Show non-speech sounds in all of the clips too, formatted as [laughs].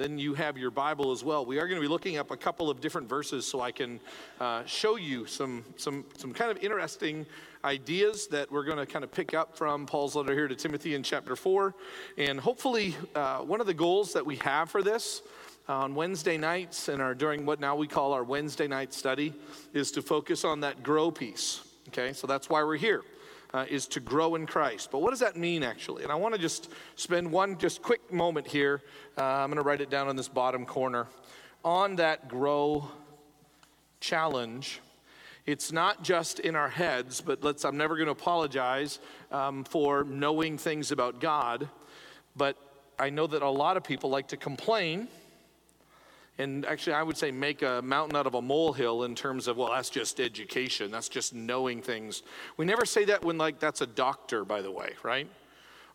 then you have your Bible as well. We are going to be looking up a couple of different verses so I can uh, show you some, some, some kind of interesting ideas that we're going to kind of pick up from Paul's letter here to Timothy in chapter 4. And hopefully, uh, one of the goals that we have for this on Wednesday nights and our during what now we call our Wednesday night study is to focus on that grow piece. Okay, so that's why we're here. Uh, is to grow in Christ. But what does that mean actually? And I want to just spend one just quick moment here. Uh, I'm going to write it down on this bottom corner. On that grow challenge, it's not just in our heads, but let's, I'm never going to apologize um, for knowing things about God. But I know that a lot of people like to complain and actually i would say make a mountain out of a molehill in terms of well that's just education. That's just knowing things. We never say that when like that's a doctor by the way right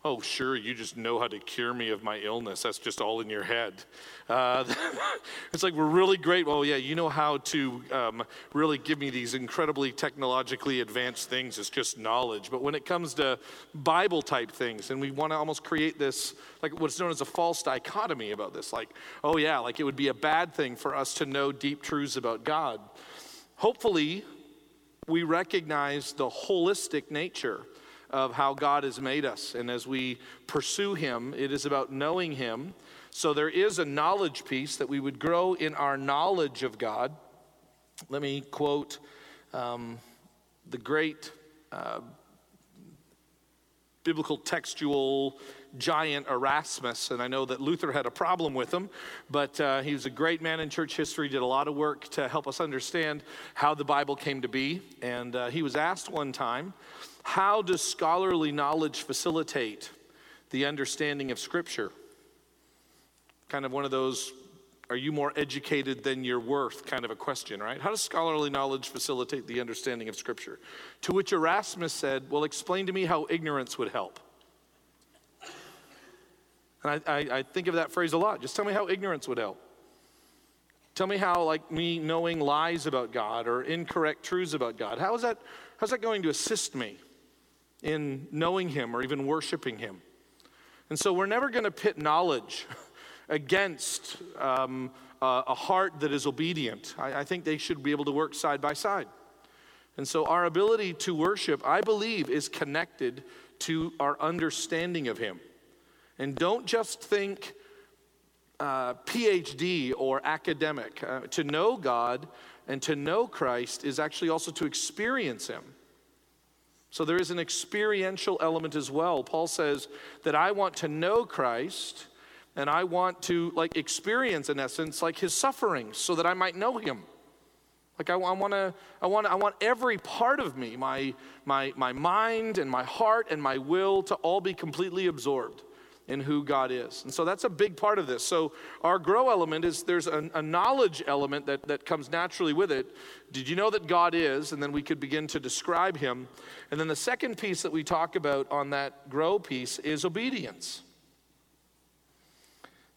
oh, sure, you just know how to cure me of my illness. That's just all in your head. Uh, [laughs] it's like, we're really great. Well, yeah, you know how to um, really give me these incredibly technologically advanced things. It's just knowledge. But when it comes to Bible type things, and we want to almost create this, like what's known as a false dichotomy about this, like, oh, yeah, like it would be a bad thing for us to know deep truths about God. Hopefully, we recognize the holistic nature of how God has made us. And as we pursue Him, it is about knowing Him. So there is a knowledge piece that we would grow in our knowledge of God. Let me quote um, the great uh, biblical textual giant Erasmus, and I know that Luther had a problem with him, but uh, he was a great man in church history, did a lot of work to help us understand how the Bible came to be. And uh, he was asked one time, how does scholarly knowledge facilitate the understanding of Scripture? Kind of one of those, are you more educated than you're worth kind of a question, right? How does scholarly knowledge facilitate the understanding of Scripture? To which Erasmus said, Well, explain to me how ignorance would help. And I, I, I think of that phrase a lot. Just tell me how ignorance would help. Tell me how, like me knowing lies about God or incorrect truths about God, how is that, how's that going to assist me? In knowing Him or even worshiping Him. And so we're never going to pit knowledge [laughs] against um, a, a, heart that is obedient. I, I think they should be able to work side by side. And so our ability to worship, I believe, is connected to our understanding of Him. And don't just think uh, PhD or academic. Uh, to know God and to know Christ is actually also to experience Him. So there is an experiential element as well. Paul says that I want to know Christ and I want to like experience in essence like his sufferings so that I might know him. Like I, I want to, I want, I want every part of me, my, my, my mind and my heart and my will, to all be completely absorbed in who God is. And so that's a big part of this. So our grow element is there's a, a, knowledge element that, that comes naturally with it. Did you know that God is? And then we could begin to describe him. And then the second piece that we talk about on that grow piece is obedience.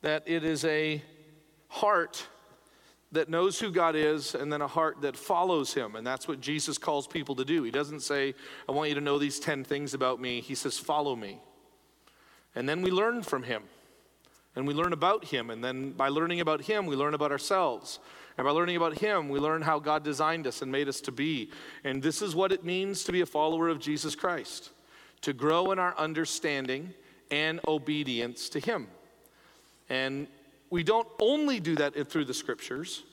That it is a heart that knows who God is and then a heart that follows him. And that's what Jesus calls people to do. He doesn't say, I want you to know these 10 things about me. He says, follow me. And then we learn from him. And we learn about him. And then by learning about him, we learn about ourselves. And by learning about him, we learn how God designed us and made us to be. And this is what it means to be a follower of Jesus Christ to grow in our understanding and obedience to him. And we don't only do that through the scriptures,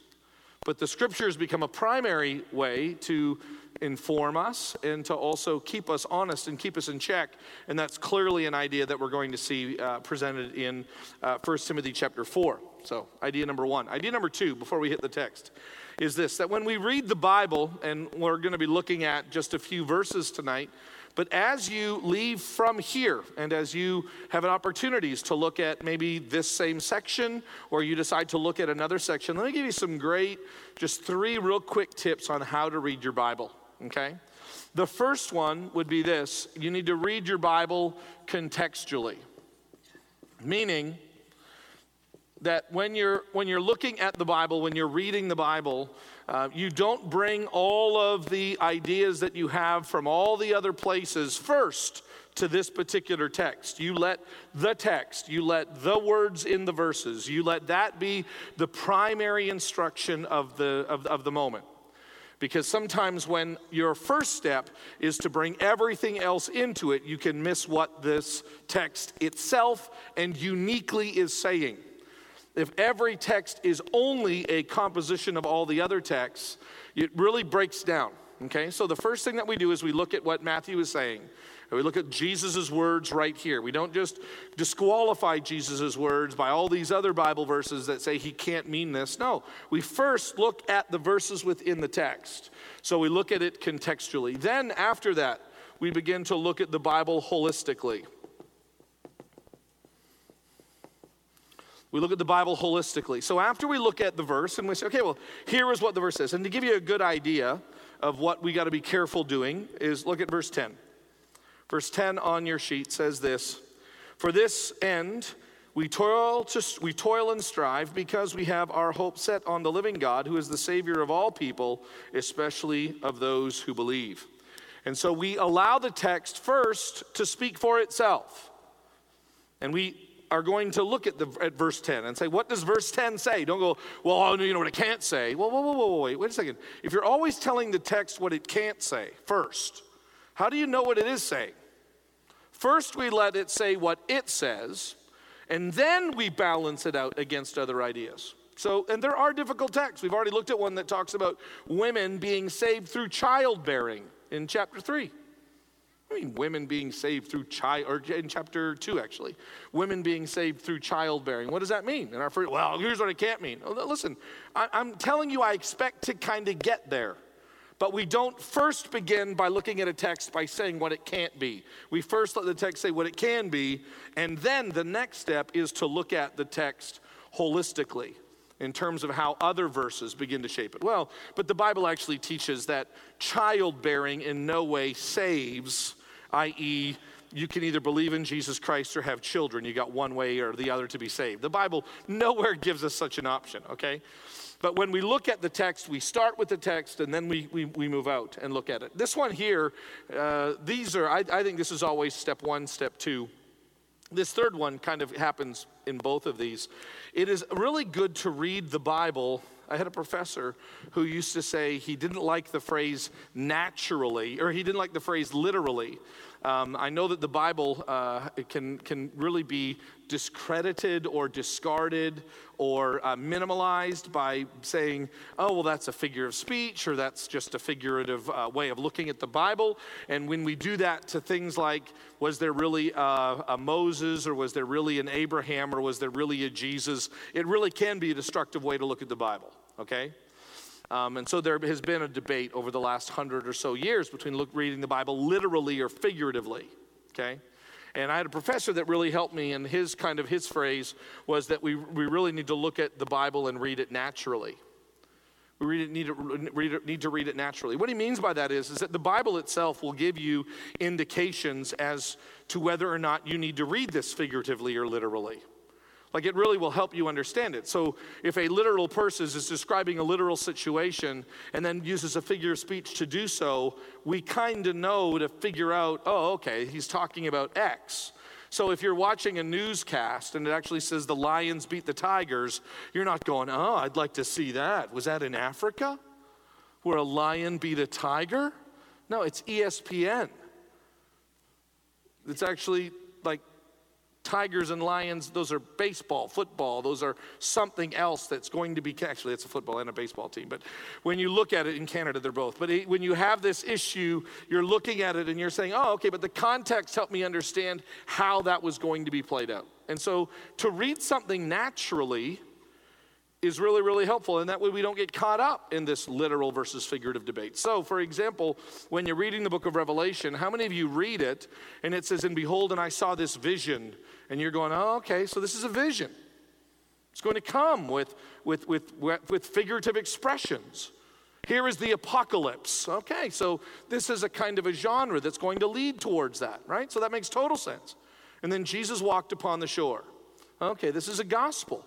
but the scriptures become a primary way to inform us and to also keep us honest and keep us in check. And that's clearly an idea that we're going to see uh, presented in uh, 1 Timothy chapter 4. So, idea number one. Idea number two, before we hit the text, is this that when we read the Bible, and we're going to be looking at just a few verses tonight, but as you leave from here and as you have opportunities to look at maybe this same section or you decide to look at another section, let me give you some great, just three real quick tips on how to read your Bible okay? The first one would be this you need to read your Bible contextually, meaning, that when you're when you're looking at the bible when you're reading the bible uh, you don't bring all of the ideas that you have from all the other places first to this particular text. You let the text you let the words in the verses you let that be the primary instruction of the of, of the moment. Because sometimes when your first step is to bring everything else into it you can miss what this text itself and uniquely is saying if every text is only a composition of all the other texts, it really breaks down. Okay, so the first thing that we do is we look at what Matthew is saying. We look at Jesus' words right here. We don't just disqualify Jesus' words by all these other Bible verses that say he can't mean this. No, we first look at the verses within the text. So we look at it contextually. Then, after that, we begin to look at the Bible holistically. We look at the Bible holistically. So after we look at the verse and we say, okay, well, here is what the verse says. And to give you a good idea of what we got to be careful doing is look at verse 10. Verse 10 on your sheet says this For this end, we toil, to, we toil and strive because we have our hope set on the living God, who is the Savior of all people, especially of those who believe. And so we allow the text first to speak for itself. And we are going to look at, the, at verse 10 and say, what does verse 10 say? Don't go, well, you know what it can't say. Well, whoa, whoa, whoa, whoa, wait, wait a second. If you're always telling the text what it can't say first, how do you know what it is saying? First, we let it say what it says, and then we balance it out against other ideas. So, and there are difficult texts. We've already looked at one that talks about women being saved through childbearing in chapter 3. I mean, women being saved through child, or in chapter two, actually, women being saved through childbearing. What does that mean? And our first, well, here's what it can't mean. Oh, listen, I, I'm telling you, I expect to kind of get there. But we don't first begin by looking at a text by saying what it can't be. We first let the text say what it can be, and then the next step is to look at the text holistically in terms of how other verses begin to shape it. Well, but the Bible actually teaches that childbearing in no way saves, i.e., you can either believe in Jesus Christ or have children. You got one way or the other to be saved. The Bible nowhere [laughs] gives us such an option, okay? But when we look at the text, we start with the text and then we, we, we move out and look at it. This one here, uh, these are, I, I think this is always step one, step two. This third one kind of happens in both of these. It is really good to read the Bible. I had a professor who used to say he didn't like the phrase naturally, or he didn't like the phrase literally. Um, I know that the Bible uh, can, can really be discredited or discarded or uh, minimalized by saying, oh, well, that's a figure of speech or that's just a figurative uh, way of looking at the Bible. And when we do that to things like, was there really a, a Moses or was there really an Abraham or was there really a Jesus, it really can be a destructive way to look at the Bible, okay? Um, and so there has been a debate over the last hundred or so years between look, reading the Bible literally or figuratively. Okay? And I had a professor that really helped me, and his kind of his phrase was that we, we really need to look at the Bible and read it naturally. We read it, need, to, read it, need to read it naturally. What he means by that is, is that the Bible itself will give you indications as to whether or not you need to read this figuratively or literally. Like it really will help you understand it. So if a literal person is describing a literal situation and then uses a figure of speech to do so, we kind of know to figure out, oh, okay, he's talking about X. So if you're watching a newscast and it actually says the lions beat the tigers, you're not going, oh, I'd like to see that. Was that in Africa? Where a lion beat a tiger? No, it's ESPN. It's actually like tigers and lions, those are baseball, football, those are something else that's going to be, actually, it's a football and a baseball team. But when you look at it in Canada, they're both. But when you have this issue, you're looking at it and you're saying, oh, okay, but the context helped me understand how that was going to be played out. And so to read something naturally, is really, really helpful. And that way we don't get caught up in this literal versus figurative debate. So, for example, when you're reading the book of Revelation, how many of you read it and it says, And behold, and I saw this vision? And you're going, Oh, okay, so this is a vision. It's going to come with, with, with, with figurative expressions. Here is the apocalypse. Okay, so this is a kind of a genre that's going to lead towards that, right? So that makes total sense. And then Jesus walked upon the shore. Okay, this is a gospel.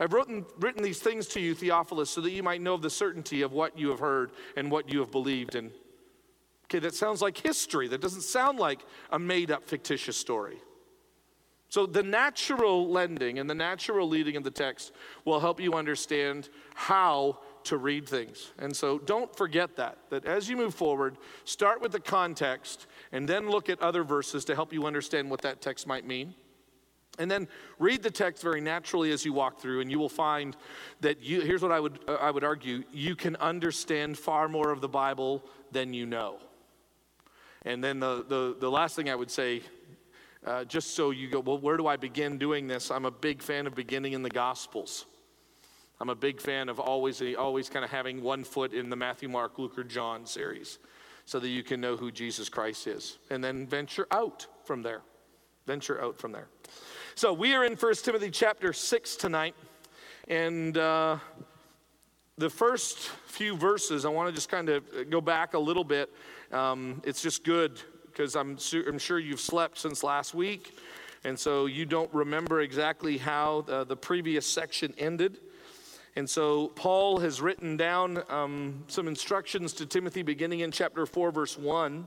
I've written, written these things to you, Theophilus, so that you might know of the certainty of what you have heard and what you have believed. And okay, that sounds like history. That doesn't sound like a made up fictitious story. So, the natural lending and the natural leading of the text will help you understand how to read things. And so, don't forget that, that as you move forward, start with the context and then look at other verses to help you understand what that text might mean. And then read the text very naturally as you walk through, and you will find that you, here's what I would, uh, I would argue you can understand far more of the Bible than you know. And then the, the, the last thing I would say, uh, just so you go, well, where do I begin doing this? I'm a big fan of beginning in the Gospels. I'm a big fan of always, always kind of having one foot in the Matthew, Mark, Luke, or John series so that you can know who Jesus Christ is. And then venture out from there. Venture out from there. So we are in 1 Timothy chapter 6 tonight. And uh, the first few verses, I want to just kind of go back a little bit. Um, it's just good because I'm, su- I'm sure you've slept since last week. And so you don't remember exactly how the, the previous section ended. And so Paul has written down um, some instructions to Timothy beginning in chapter 4, verse 1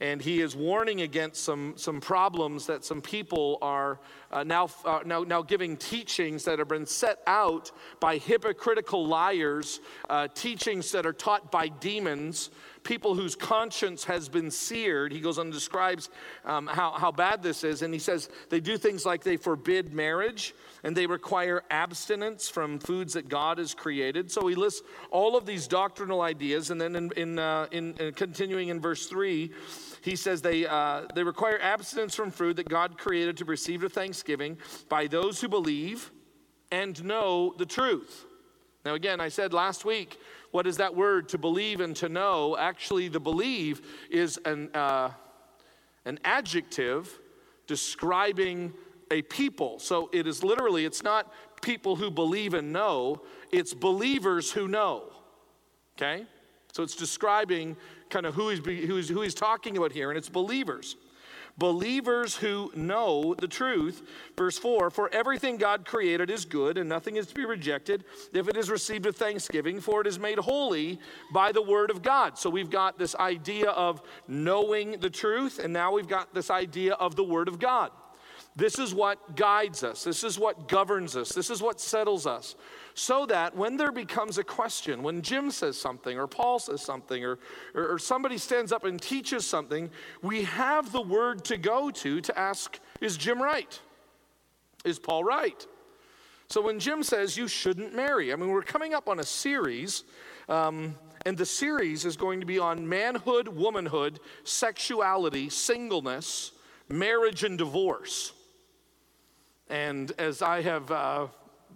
and he is warning against some, some problems that some people are uh, now, uh, now, now giving teachings that have been set out by hypocritical liars, uh, teachings that are taught by demons, people whose conscience has been seared. He goes on and describes um, how, how bad this is, and he says they do things like they forbid marriage and they require abstinence from foods that God has created. So he lists all of these doctrinal ideas, and then in, in, uh, in, in continuing in verse 3, he says they, uh, they require abstinence from food that God created to receive a thanksgiving by those who believe and know the truth. Now, again, I said last week, what is that word to believe and to know? Actually, the believe is an, uh, an adjective describing a people. So it is literally, it's not people who believe and know, it's believers who know. Okay? So it's describing kind of who he's, who he's, who he's talking about here, and it's believers. Believers who know the truth. Verse 4 For everything God created is good, and nothing is to be rejected if it is received with thanksgiving, for it is made holy by the word of God. So we've got this idea of knowing the truth, and now we've got this idea of the word of God. This is what guides us. This is what governs us. This is what settles us. So that when there becomes a question, when Jim says something, or Paul says something, or, or, or, somebody stands up and teaches something, we have the word to go to to ask Is Jim right? Is Paul right? So when Jim says you shouldn't marry, I mean, we're coming up on a series. Um, and the series is going to be on manhood, womanhood, sexuality, singleness, marriage, and divorce. And as I have uh,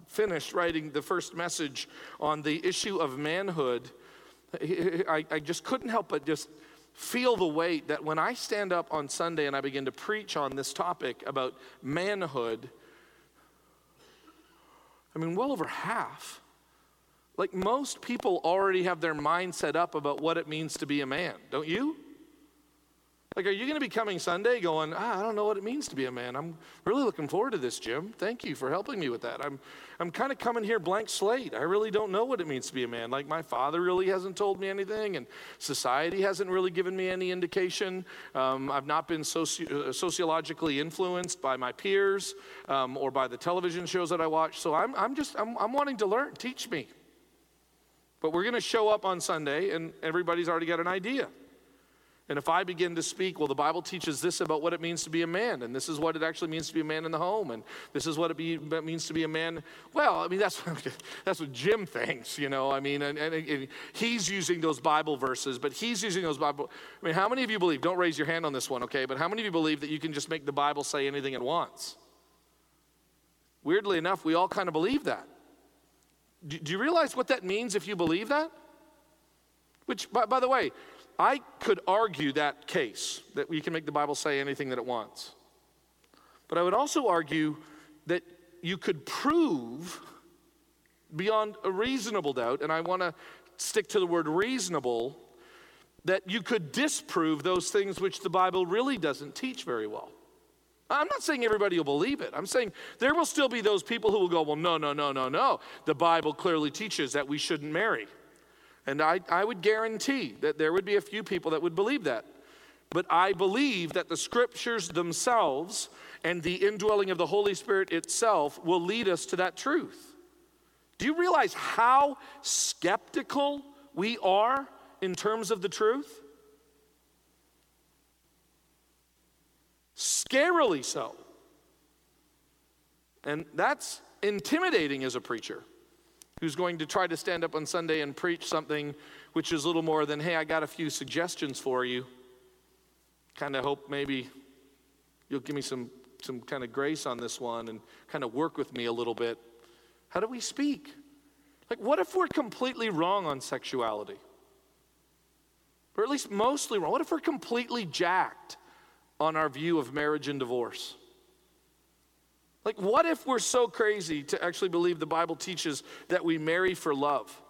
finished writing the first message on the issue of manhood, I, I just couldn't help but just feel the weight that when I stand up on Sunday and I begin to preach on this topic about manhood, I mean, well over half. Like most people already have their mind set up about what it means to be a man, don't you? Like, are you going to be coming Sunday going, ah, I don't know what it means to be a man? I'm really looking forward to this, Jim. Thank you for helping me with that. I'm, I'm kind of coming here blank slate. I really don't know what it means to be a man. Like, my father really hasn't told me anything, and society hasn't really given me any indication. Um, I've not been soci- uh, sociologically influenced by my peers um, or by the television shows that I watch. So I'm, I'm just, I'm, I'm wanting to learn. Teach me. But we're going to show up on Sunday, and everybody's already got an idea. And if I begin to speak, well, the Bible teaches this about what it means to be a man, and this is what it actually means to be a man in the home, and this is what it, be, means to be a man. Well, I mean, that's, [laughs] that's what Jim thinks, you know. I mean, and, and, and, he's using those Bible verses, but he's using those Bible. I mean, how many of you believe, don't raise your hand on this one, okay, but how many of you believe that you can just make the Bible say anything it wants? Weirdly enough, we all kind of believe that. Do, do you realize what that means if you believe that? Which, by, by the way, I could argue that case, that we can make the Bible say anything that it wants. But I would also argue that you could prove beyond a reasonable doubt, and I want to stick to the word reasonable, that you could disprove those things which the Bible really doesn't teach very well. I'm not saying everybody will believe it. I'm saying there will still be those people who will go, well, no, no, no, no, no. The Bible clearly teaches that we shouldn't marry. And I, I would guarantee that there would be a few people that would believe that. But I believe that the scriptures themselves and the indwelling of the Holy Spirit itself will lead us to that truth. Do you realize how skeptical we are in terms of the truth? Scarily so. And that's intimidating as a preacher who's going to try to stand up on Sunday and preach something which is a little more than, hey, I got a few suggestions for you. Kind of hope maybe you'll give me some, some kind of grace on this one and kind of work with me a little bit. How do we speak? Like, what if we're completely wrong on sexuality? Or at least mostly wrong. What if we're completely jacked on our view of marriage and divorce? Like, what if we're so crazy to actually believe the Bible teaches that we marry for love?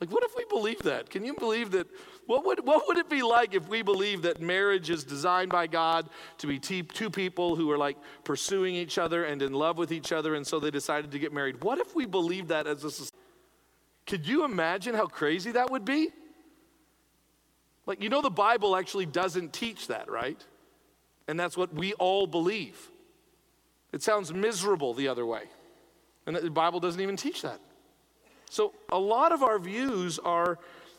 Like, what if we believe that? Can you believe that? What would, what would it be like if we believe that marriage is designed by God to be two people who are like pursuing each other and in love with each other, and so they decided to get married? What if we believe that as a society? Could you imagine how crazy that would be? Like, you know, the Bible actually doesn't teach that, right? And that's what we all believe. It sounds miserable the other way. And the Bible doesn't even teach that. So a lot of our views are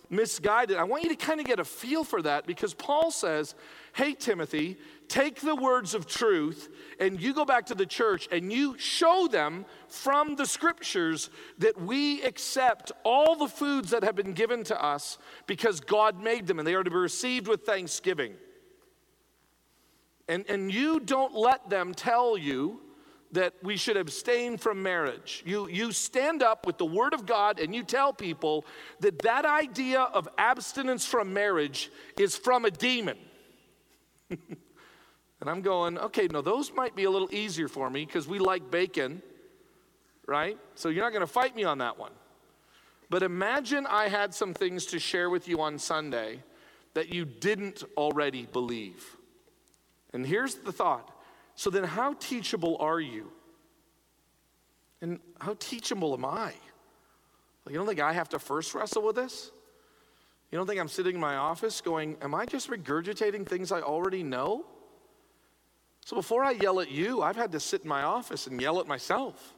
misguided. I want you to kind of get a feel for that because Paul says, Hey, Timothy, take the words of truth and you go back to the church and you show them from the scriptures that we accept all the foods that have been given to us because God made them and they are to be received with thanksgiving. And, and you don't let them tell you that we should abstain from marriage. You, you stand up with the Word of God and you tell people that that idea of abstinence from marriage is from a demon. [laughs] and I'm going, okay, no, those might be a little easier for me because we like bacon, right? So you're not going to fight me on that one. But imagine I had some things to share with you on Sunday that you didn't already believe. And here's the thought so then, how teachable are you? And how teachable am I? Like, you don't think I have to first wrestle with this? You don't think I'm sitting in my office going, Am I just regurgitating things I already know? So before I yell at you, I've had to sit in my office and yell at myself.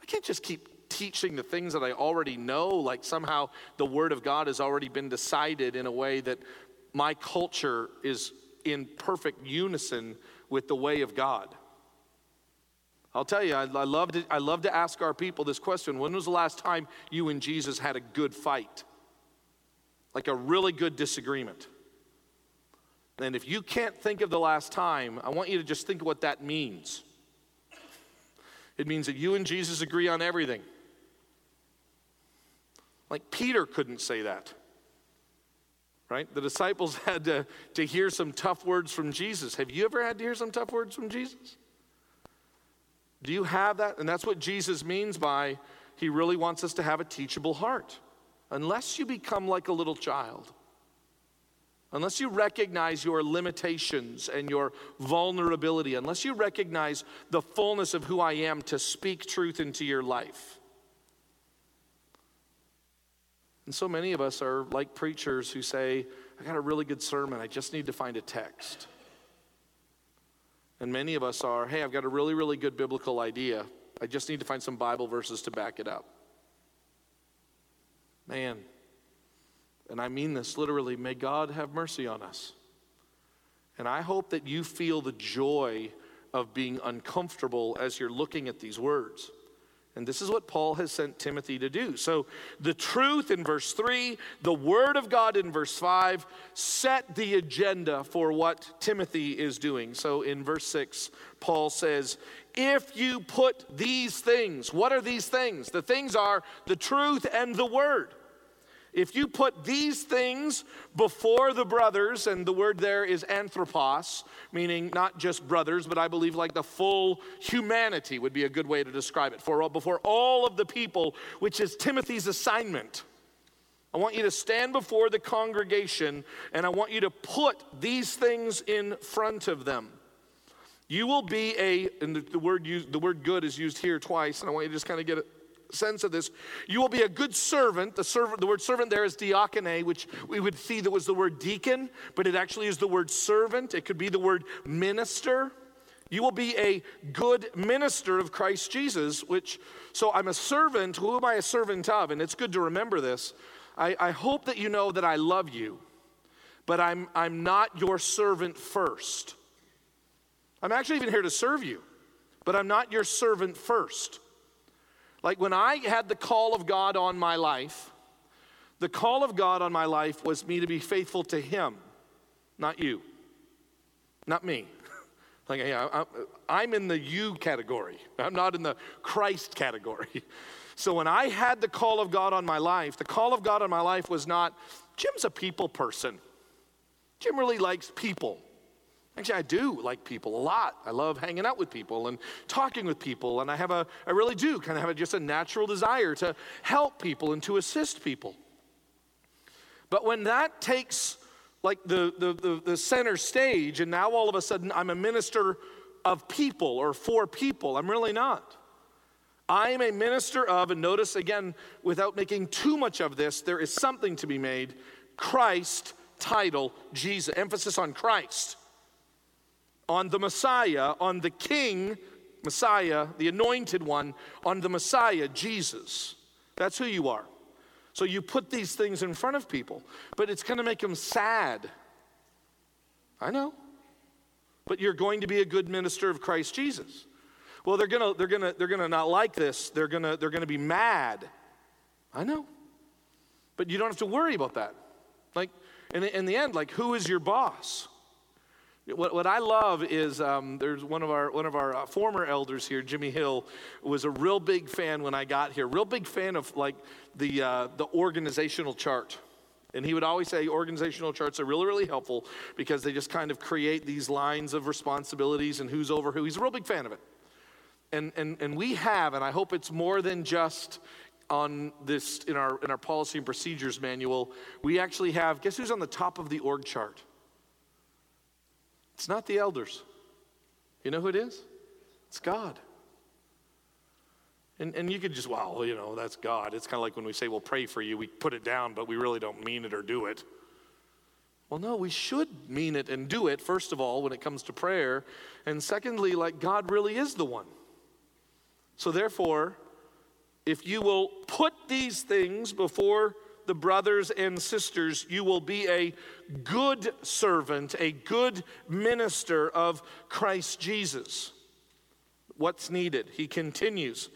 I can't just keep teaching the things that I already know, like somehow the Word of God has already been decided in a way that my culture is in perfect unison with the way of God. I'll tell you, I, I, love to, I love to ask our people this question When was the last time you and Jesus had a good fight? Like a really good disagreement. And if you can't think of the last time, I want you to just think what that means. It means that you and Jesus agree on everything. Like Peter couldn't say that right? The disciples [laughs] had to, to hear some tough words from Jesus. Have you ever had to hear some tough words from Jesus? Do you have that? And that's what Jesus means by he really wants us to have a teachable heart. Unless you become like a little child, unless you recognize your limitations and your vulnerability, unless you recognize the fullness of who I am to speak truth into your life, and so many of us are like preachers who say, I got a really good sermon, I just need to find a text. And many of us are, hey, I've got a really, really good biblical idea. I just need to find some Bible verses to back it up. Man, and I mean this literally, may God have mercy on us. And I hope that you feel the joy of being uncomfortable as you're looking at these words. And this is what Paul has sent Timothy to do. So, the truth in verse 3, the word of God in verse 5 set the agenda for what Timothy is doing. So, in verse 6, Paul says, If you put these things, what are these things? The things are the truth and the word. If you put these things before the brothers, and the word there is anthropos, meaning not just brothers, but I believe like the full humanity would be a good way to describe it, for before all of the people, which is Timothy's assignment. I want you to stand before the congregation and I want you to put these things in front of them. You will be a, and the, the word used, the word good is used here twice, and I want you to just kind of get a sense of this. You will be a good servant. The servant, the word servant there is diakone, which we would see that was the word deacon, but it actually is the word servant. It could be the word minister. You will be a good minister of Christ Jesus, which, so I'm a servant. Who am I a servant of? And it's good to remember this. I, I hope that you know that I love you, but I'm, I'm not your servant first. I'm actually even here to serve you, but I'm not your servant first. Like when I had the call of God on my life, the call of God on my life was me to be faithful to Him, not you, not me. [laughs] like, yeah, I'm in the you category, I'm not in the Christ category. [laughs] So when I had the call of God on my life, the call of God on my life was not, Jim's a people person. Jim really likes people. Actually, I do like people a lot. I love hanging out with people and talking with people, and I have a, I really do kind of have a, just a natural desire to help people and to assist people. But when that takes like the, the, the, the center stage, and now all of a sudden I'm a minister of people or for people, I'm really not. I am a minister of, and notice again, without making too much of this, there is something to be made Christ, title, Jesus, emphasis on Christ on the Messiah, on the King, Messiah, the anointed one, on the Messiah, Jesus. That's who you are. So you put these things in front of people, but it's going to make them sad. I know. But you're going to be a good minister of Christ Jesus. Well, they're going to they're going to they're going to not like this. They're going to they're going to be mad. I know. But you don't have to worry about that. Like in, in the end, like who is your boss? What, what I love is um, there's one of our one of our uh, former elders here, Jimmy Hill, was a real big fan when I got here. Real big fan of like the uh, the organizational chart. And he would always say organizational charts are really, really helpful because they just kind of create these lines of responsibilities and who's over who. He's a real big fan of it. And, and, and we have, and I hope it's more than just on this in our, in our policy and procedures manual, we actually have, guess who's on the top of the org chart? It's not the elders. You know who it is? It's God. And, and you could just, well, you know, that's God. It's kind of like when we say, we'll pray for you, we put it down, but we really don't mean it or do it. Well, no, we should mean it and do it, first of all, when it comes to prayer. And secondly, like God really is the one. So therefore, if you will put these things before the brothers and sisters, you will be a good servant, a good minister of Christ Jesus. What's needed? He continues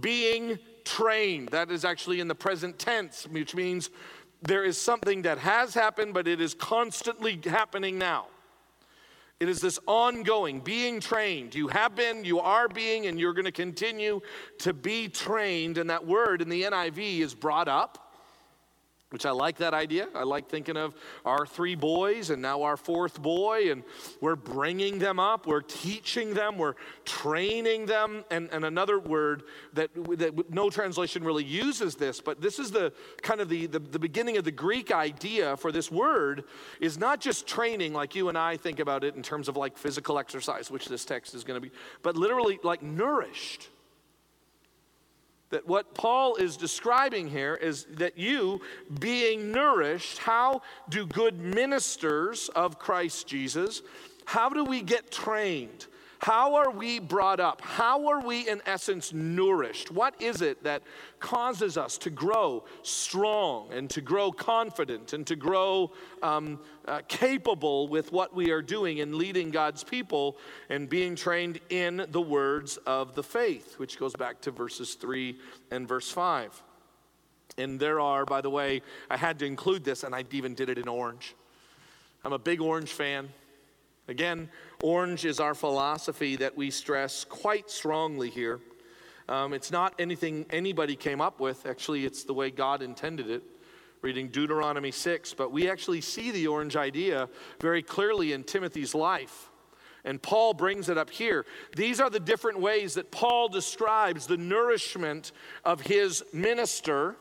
being trained. That is actually in the present tense, which means there is something that has happened, but it is constantly happening now. It is this ongoing being trained. You have been, you are being, and you're going to continue to be trained. And that word in the NIV is brought up which I like that idea. I like thinking of our three boys and now our fourth boy, and we're bringing them up, we're teaching them, we're training them. And, and another word that, that no translation really uses this, but this is the kind of the, the, the beginning of the Greek idea for this word is not just training like you and I think about it in terms of like physical exercise, which this text is going to be, but literally like nourished that what Paul is describing here is that you, being nourished, how do good ministers of Christ Jesus, how do we get trained? How are we brought up? How are we, in essence, nourished? What is it that causes us to grow strong and to grow confident and to grow um, uh, capable with what we are doing in leading God's people and being trained in the words of the faith, which goes back to verses 3 and verse 5. And there are, by the way, I had to include this, and I even did it in orange. I'm a big orange fan. Again, orange is our philosophy that we stress quite strongly here. Um, it's not anything anybody came up with, actually, it's the way God intended it. Reading Deuteronomy 6, but we actually see the orange idea very clearly in Timothy's life. And Paul brings it up here. These are the different ways that Paul describes the nourishment of his minister,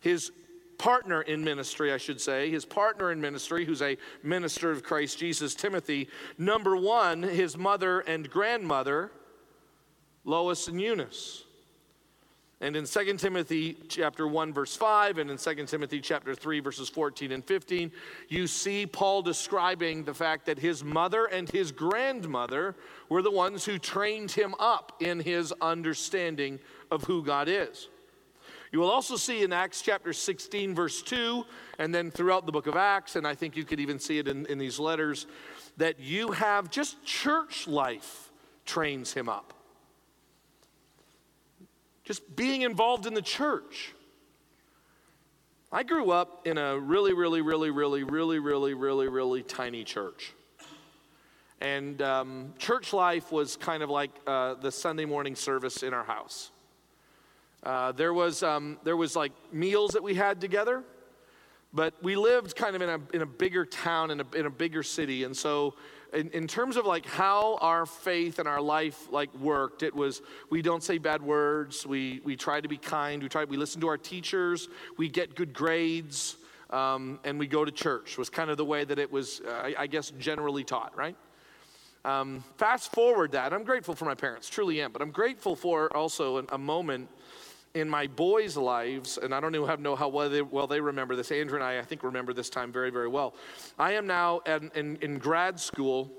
his partner in ministry, I should say, his partner in ministry, who's a minister of Christ Jesus, Timothy. Number one, his mother and grandmother, Lois and Eunice. And in 2 Timothy chapter 1 verse 5 and in 2 Timothy chapter 3 verses 14 and 15, you see Paul describing the fact that his mother and his grandmother were the ones who trained him up in his understanding of who God is. You will also see in Acts chapter 16, verse 2, and then throughout the book of Acts, and I think you could even see it in, in these letters, that you have just church life trains him up. Just being involved in the church. I grew up in a really, really, really, really, really, really, really, really tiny church. And um, church life was kind of like uh, the Sunday morning service in our house. Uh, there was um, there was like meals that we had together, but we lived kind of in a in a bigger town in a in a bigger city, and so in, in terms of like how our faith and our life like worked, it was we don't say bad words, we we try to be kind, we try we listen to our teachers, we get good grades, um, and we go to church. Was kind of the way that it was, uh, I, I guess, generally taught, right? Um, fast forward that, I'm grateful for my parents, truly am, but I'm grateful for also a moment in my boys' lives, and I don't even know how well they, well they remember this. Andrew and I, I think, remember this time very, very well. I am now in, in, in grad school,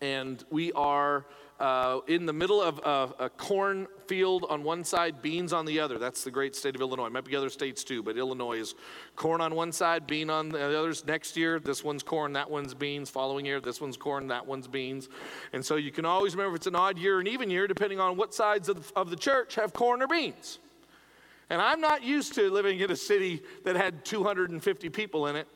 and we are uh, in the middle of a, a corn field on one side, beans on the other. That's the great state of Illinois. Might be other states too, but Illinois is corn on one side, bean on the others. Next year, this one's corn, that one's beans. Following year, this one's corn, that one's beans. And so you can always remember if it's an odd year or an even year, depending on what sides of the, of the church have corn or beans. And I'm not used to living in a city that had 250 people in it.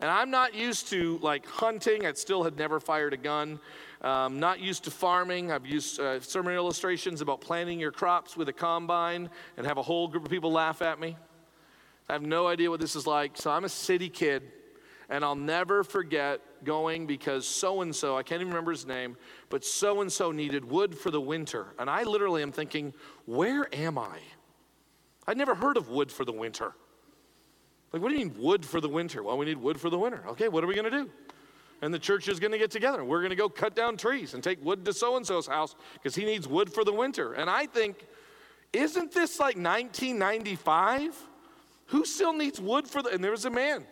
And I'm not used to like hunting. I still had never fired a gun. Um, not used to farming. I've used uh, sermon illustrations about planting your crops with a combine and have a whole group of people laugh at me. I have no idea what this is like. So I'm a city kid. And I'll never forget going because so and so, I can't even remember his name, but so and so needed wood for the winter. And I literally am thinking, where am I? I'd never heard of wood for the winter. Like, what do you mean wood for the winter? Well, we need wood for the winter. Okay, what are we going to do? And the church is going to get together. We're going to go cut down trees and take wood to so and so's house because he needs wood for the winter. And I think, isn't this like 1995? Who still needs wood for the. And there was a man.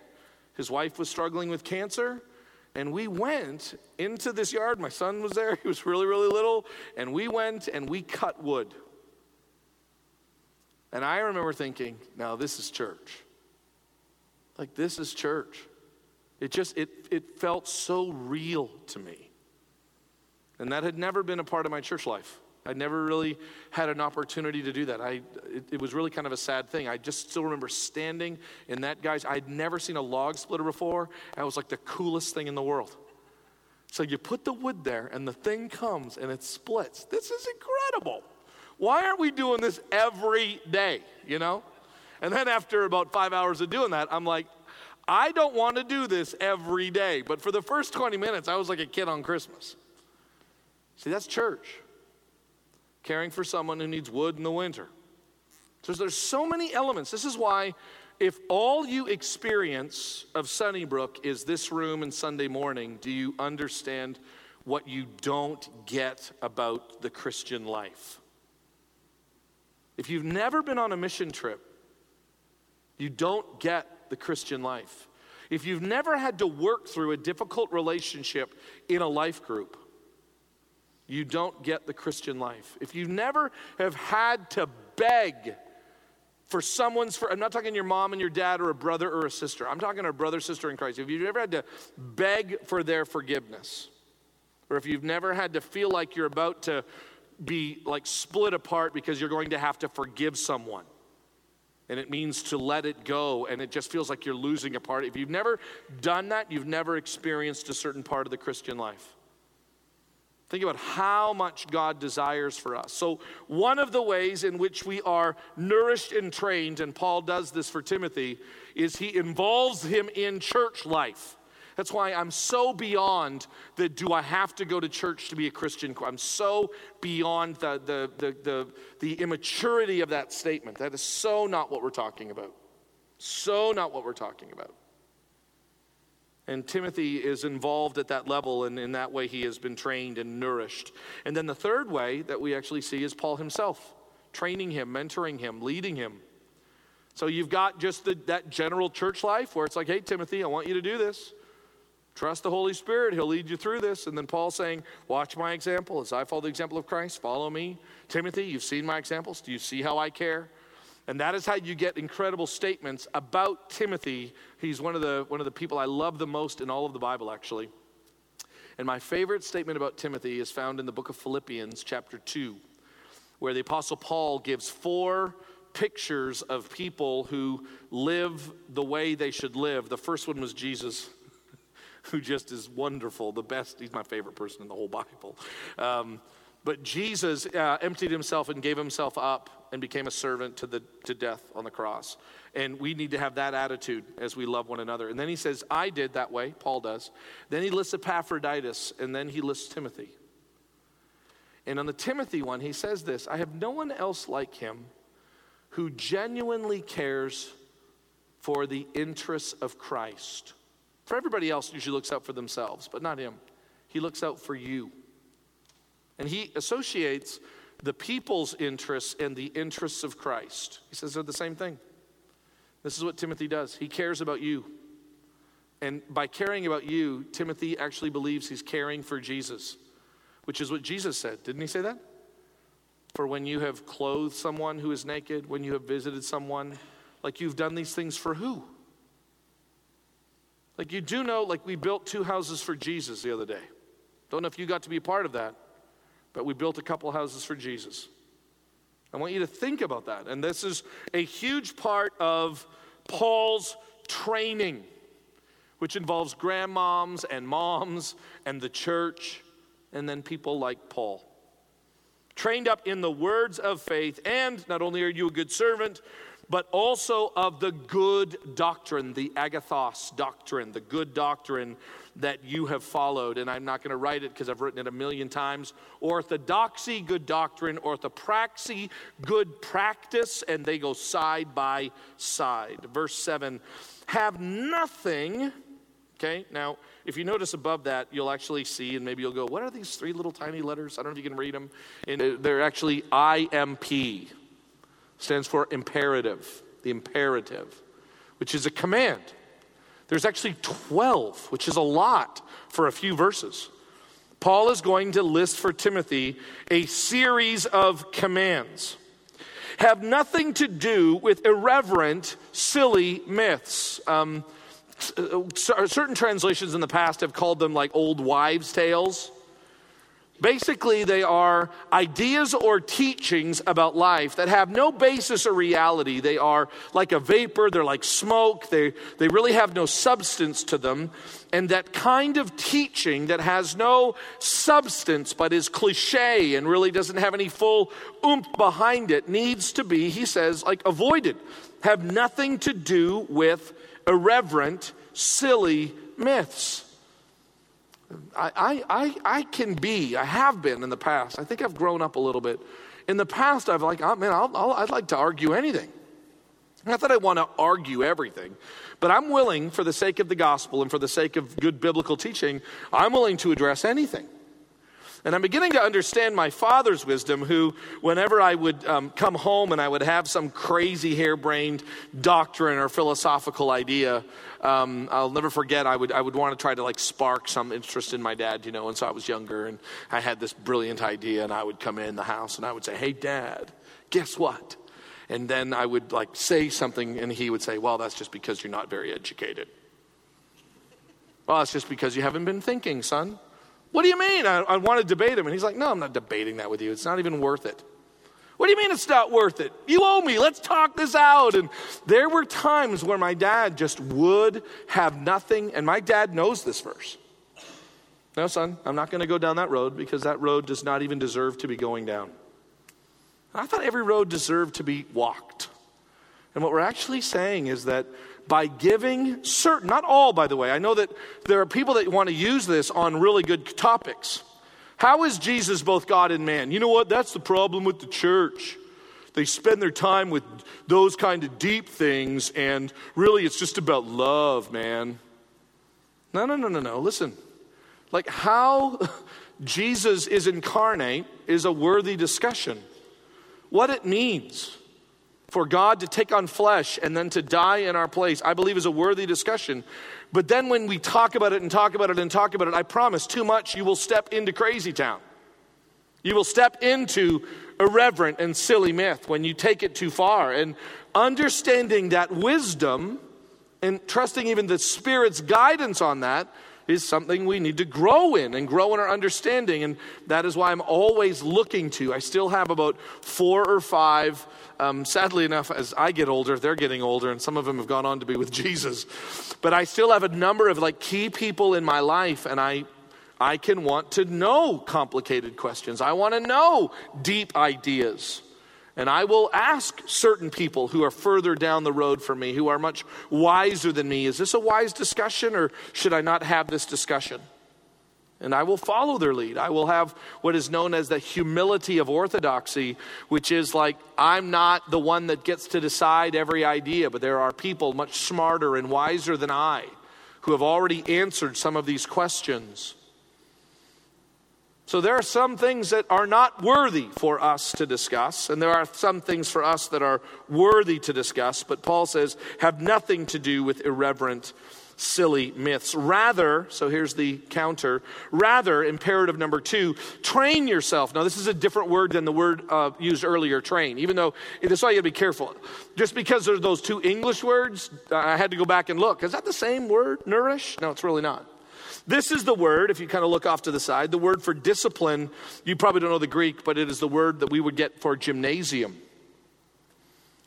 His wife was struggling with cancer. And we went into this yard. My son was there. [laughs] He was really, really little. And we went and we cut wood. And I remember thinking, now this is church. Like, this is church. It just, it, it felt so real to me. And that had never been a part of my church life. I never really had an opportunity to do that. I, it, it, was really kind of a sad thing. I just still remember standing in that guy's, I'd never seen a log splitter before. It was like the coolest thing in the world. So you put the wood there and the thing comes and it splits. This is incredible. Why aren't we doing this every day, you know? And then after about five hours of doing that, I'm like, I don't want to do this every day. But for the first 20 minutes, I was like a kid on Christmas. See, that's church. Caring for someone who needs wood in the winter. So there's so many elements. This is why if all you experience of Sunnybrook is this room and Sunday morning, do you understand what you don't get about the Christian life? If you've never been on a mission trip, you don't get the Christian life. If you've never had to work through a difficult relationship in a life group, you don't get the Christian life. If you never have had to beg for someone's for I'm not talking your mom and your dad or a brother or a sister. I'm talking a brother sister in Christ. If you've ever had to beg for their forgiveness, or if you've never had to feel like you're about to be like split apart because you're going to have to forgive someone. And it means to let it go, and it just feels like you're losing a part. If you've never done that, you've never experienced a certain part of the Christian life. Think about how much God desires for us. So, one of the ways in which we are nourished and trained, and Paul does this for Timothy, is he involves him in church life. That's why I'm so beyond the do I have to go to church to be a Christian? I'm so beyond the, the, the, the, the immaturity of that statement. That is so not what we're talking about. So, not what we're talking about. And Timothy is involved at that level, and in that way, he has been trained and nourished. And then the third way that we actually see is Paul himself training him, mentoring him, leading him. So you've got just the, that general church life where it's like, hey, Timothy, I want you to do this. Trust the Holy Spirit, He'll lead you through this. And then Paul saying, Watch my example as I follow the example of Christ, follow me. Timothy, you've seen my examples. Do you see how I care? And that is how you get incredible statements about Timothy. He's one of the, one of the people I love the most in all of the Bible, actually. And my favorite statement about Timothy is found in the book of Philippians, chapter 2, where the Apostle Paul gives four pictures of people who live the way they should live. The first one was Jesus. [laughs] Who just is wonderful, the best. He's my favorite person in the whole Bible. Um, but Jesus uh, emptied himself and gave himself up and became a servant to, the, to death on the cross. And we need to have that attitude as we love one another. And then he says, I did that way, Paul does. Then he lists Epaphroditus, and then he lists Timothy. And on the Timothy one, he says this I have no one else like him who genuinely cares for the interests of Christ. For everybody else, usually looks out for themselves, but not him. He looks out for you. And he associates the people's interests and the interests of Christ. He says they're the same thing. This is what Timothy does. He cares about you. And by caring about you, Timothy actually believes he's caring for Jesus, which is what Jesus said. Didn't he say that? For when you have clothed someone who is naked, when you have visited someone, like you've done these things for who? Like you do know, like we built two houses for Jesus the other day. Don't know if you got to be a part of that but we built a couple houses for Jesus. I want you to think about that. And this is a huge part of Paul's training, which involves grandmoms and moms and the church, and then people like Paul. Trained up in the words of faith, and not only are you a good servant, but also of the good doctrine, the agathos doctrine, the good doctrine that you have followed. And I'm not going to write it because I've written it a million times. Orthodoxy, good doctrine, orthopraxy, good practice, and they go side by side. Verse 7 have nothing. Okay, now if you notice above that, you'll actually see, and maybe you'll go, What are these three little tiny letters? I don't know if you can read them. And they're actually IMP, stands for imperative, the imperative, which is a command. There's actually 12, which is a lot for a few verses. Paul is going to list for Timothy a series of commands. Have nothing to do with irreverent, silly myths. Um, certain translations in the past have called them like old wives' tales. Basically, they are ideas or teachings about life that have no basis or reality. They are like a vapor, they're like smoke, they, they really have no substance to them. And that kind of teaching that has no substance but is cliche and really doesn't have any full oomph behind it needs to be, he says, like avoided. Have nothing to do with irreverent, silly myths. I, I, I can be, I have been in the past. I think I've grown up a little bit. In the past, I've like, oh, man, I'll, I'll, I'd like to argue anything. Not that I want to argue everything, but I'm willing, for the sake of the gospel and for the sake of good biblical teaching, I'm willing to address anything. And I'm beginning to understand my father's wisdom, who, whenever I would um, come home and I would have some crazy harebrained doctrine or philosophical idea, um, I'll never forget, I would, I would want to try to like spark some interest in my dad, you know, and so I was younger and I had this brilliant idea and I would come in the house and I would say, hey, dad, guess what? And then I would like say something and he would say, well, that's just because you're not very educated. Well, that's just because you haven't been thinking, son. What do you mean? I, I want to debate him. And he's like, No, I'm not debating that with you. It's not even worth it. What do you mean it's not worth it? You owe me. Let's talk this out. And there were times where my dad just would have nothing. And my dad knows this verse. No, son, I'm not going to go down that road because that road does not even deserve to be going down. I thought every road deserved to be walked. And what we're actually saying is that by giving certain, not all, by the way. I know that there are people that want to use this on really good topics. How is Jesus both God and man? You know what? That's the problem with the church. they spend their time with those kind of deep things, and really it's just about love, man. No, no, no, no, no. Listen. Like how [laughs] Jesus is incarnate is a worthy discussion. What it means for God to take on flesh and then to die in our place, I believe is a worthy discussion. But then when we talk about it and talk about it and talk about it, I promise too much, you will step into crazy town. You will step into irreverent and silly myth when you take it too far. And understanding that wisdom and trusting even the Spirit's guidance on that is something we need to grow in and grow in our understanding. And that is why I'm always looking to. I still have about four or five. Um, sadly enough, as I get older, they're getting older, and some of them have gone on to be with Jesus. But I still have a number of like key people in my life, and I I can want to know complicated questions. I want to know deep ideas. And I will ask certain people who are further down the road from me, who are much wiser than me, is this a wise discussion or should I not have this discussion? And I will follow their lead. I will have what is known as the humility of orthodoxy, which is like, I'm not the one that gets to decide every idea, but there are people much smarter and wiser than I who have already answered some of these questions. So there are some things that are not worthy for us to discuss, and there are some things for us that are worthy to discuss, but Paul says have nothing to do with irreverent, silly myths. Rather, so here's the counter, rather, imperative number two, train yourself. Now, this is a different word than the word uh, used earlier, train, even though that's why you gotta be careful. Just because there's those two English words, I had to go back and look. Is that the same word, nourish? No, it's really not. This is the word, if you kind of look off to the side, the word for discipline. You probably don't know the Greek, but it is the word that we would get for gymnasium.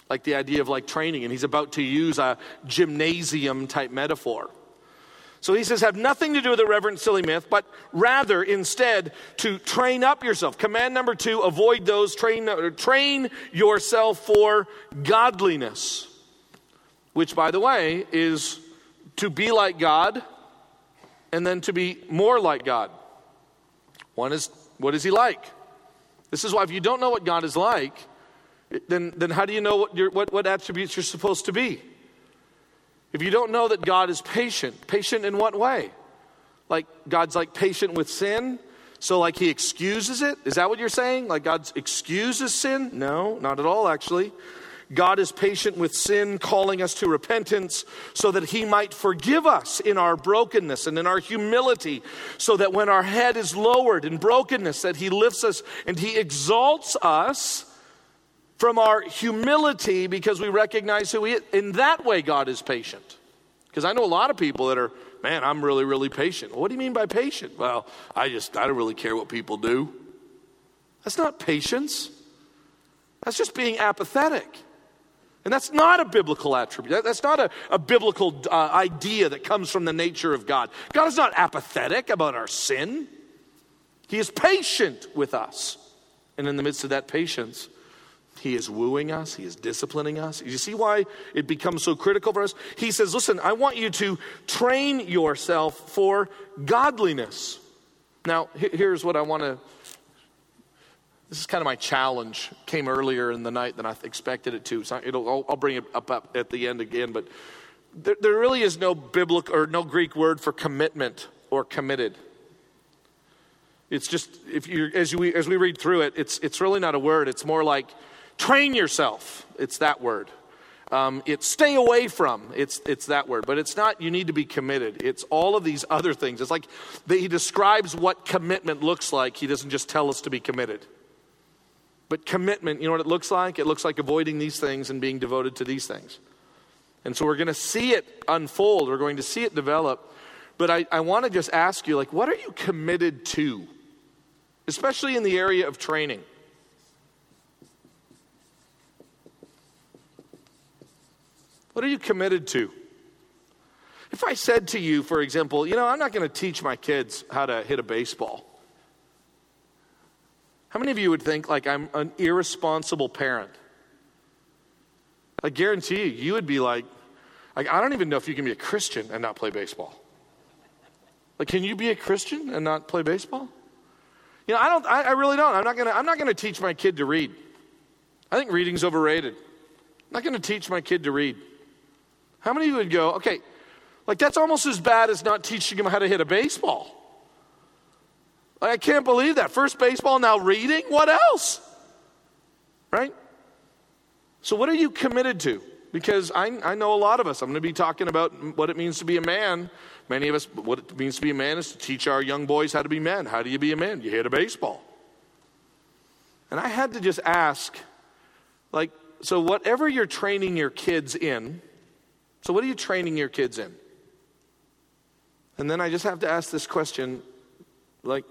Like the idea of like training, and he's about to use a gymnasium type metaphor. So he says, have nothing to do with the reverent silly myth, but rather instead to train up yourself. Command number two, avoid those, train, uh, train yourself for godliness, which, by the way, is to be like God and then to be more like God. One is, what is he like? This is why if you don't know what God is like, then, then how do you know what, what, what attributes you're supposed to be? If you don't know that God is patient, patient in what way? Like God's like patient with sin, so like he excuses it? Is that what you're saying? Like God excuses sin? No, not at all actually. God is patient with sin, calling us to repentance so that He might forgive us in our brokenness and in our humility, so that when our head is lowered in brokenness, that He lifts us and He exalts us from our humility because we recognize who He is. In that way, God is patient. Because I know a lot of people that are, man, I'm really, really patient. What do you mean by patient? Well, I just, I don't really care what people do. That's not patience. That's just being apathetic. And that's not a biblical attribute. That's not a, a biblical uh, idea that comes from the nature of God. God is not apathetic about our sin, He is patient with us. And in the midst of that patience, he is wooing us. He is disciplining us. You see why it becomes so critical for us? He says, Listen, I want you to train yourself for godliness. Now, here's what I want to this is kind of my challenge. Came earlier in the night than I expected it to. So I'll, I'll, bring it up, up, at the end again. But there, there really is no biblical or no Greek word for commitment or committed. It's just if you as we as we read through it, it's it's really not a word. It's more like train yourself. It's that word. Um, it's stay away from. It's it's that word, but it's not. You need to be committed. It's all of these other things. It's like the, he describes what commitment looks like. He doesn't just tell us to be committed. But commitment, you know what it looks like? It looks like avoiding these things and being devoted to these things. And so we're going to see it unfold, we're going to see it develop. But I, I want to just ask you, like, what are you committed to? Especially in the area of training. What are you committed to? If I said to you, for example, you know, I'm not going to teach my kids how to hit a baseball. How many of you would think like I'm an irresponsible parent? I guarantee you, you would be like, like, I don't even know if you can be a Christian and not play baseball. Like, can you be a Christian and not play baseball? You know, I don't. I, I really don't. I'm not gonna. I'm not gonna teach my kid to read. I think reading's overrated. I'm not to teach my kid to read. How many of you would go, okay, like that's almost as bad as not teaching him how to hit a baseball? Like, I can't believe that. First baseball, now reading? What else? Right? So, what are you committed to? Because I, I know a lot of us. I'm going to be talking about what it means to be a man. Many of us, what it means to be a man is to teach our young boys how to be men. How do you be a man? You hit a baseball. And I had to just ask, like, so whatever you're training your kids in, so what are you training your kids in? And then I just have to ask this question, like,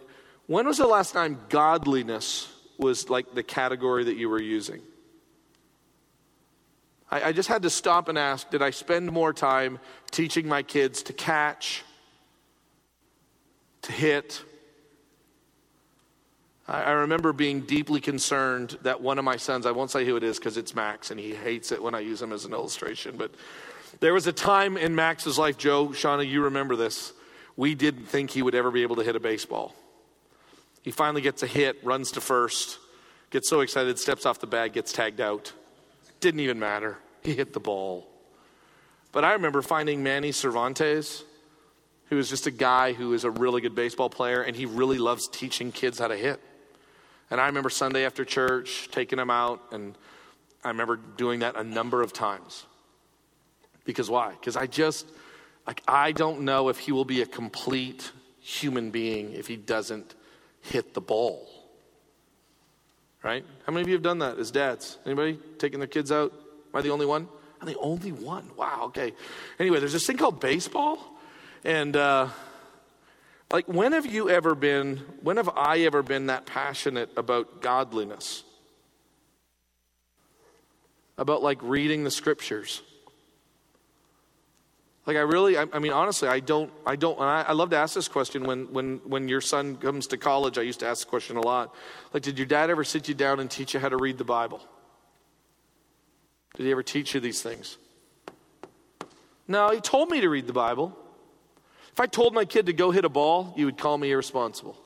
when was the last time godliness was like the category that you were using? I, I just had to stop and ask did I spend more time teaching my kids to catch, to hit? I, I remember being deeply concerned that one of my sons, I won't say who it is because it's Max and he hates it when I use him as an illustration, but there was a time in Max's life, Joe, Shauna, you remember this. We didn't think he would ever be able to hit a baseball. He finally gets a hit, runs to first, gets so excited, steps off the bag, gets tagged out. Didn't even matter. He hit the ball. But I remember finding Manny Cervantes, who is just a guy who is a really good baseball player, and he really loves teaching kids how to hit. And I remember Sunday after church taking him out, and I remember doing that a number of times. Because why? Because I just, like, I don't know if he will be a complete human being if he doesn't hit the ball. Right? How many of you have done that as dads? Anybody taking their kids out? Am I the only one? I'm the only one. Wow, okay. Anyway, there's this thing called baseball. And uh, like, when have you ever been, when have I ever been that passionate about godliness? About like reading the scriptures? Like I really, I, I mean, honestly, I don't, I don't. I, I, love to ask this question when, when, when your son comes to college. I used to ask the question a lot. Like, did your dad ever sit you down and teach you how to read the Bible? Did he ever teach you these things? No, he told me to read the Bible. If I told my kid to go hit a ball, you would call me irresponsible.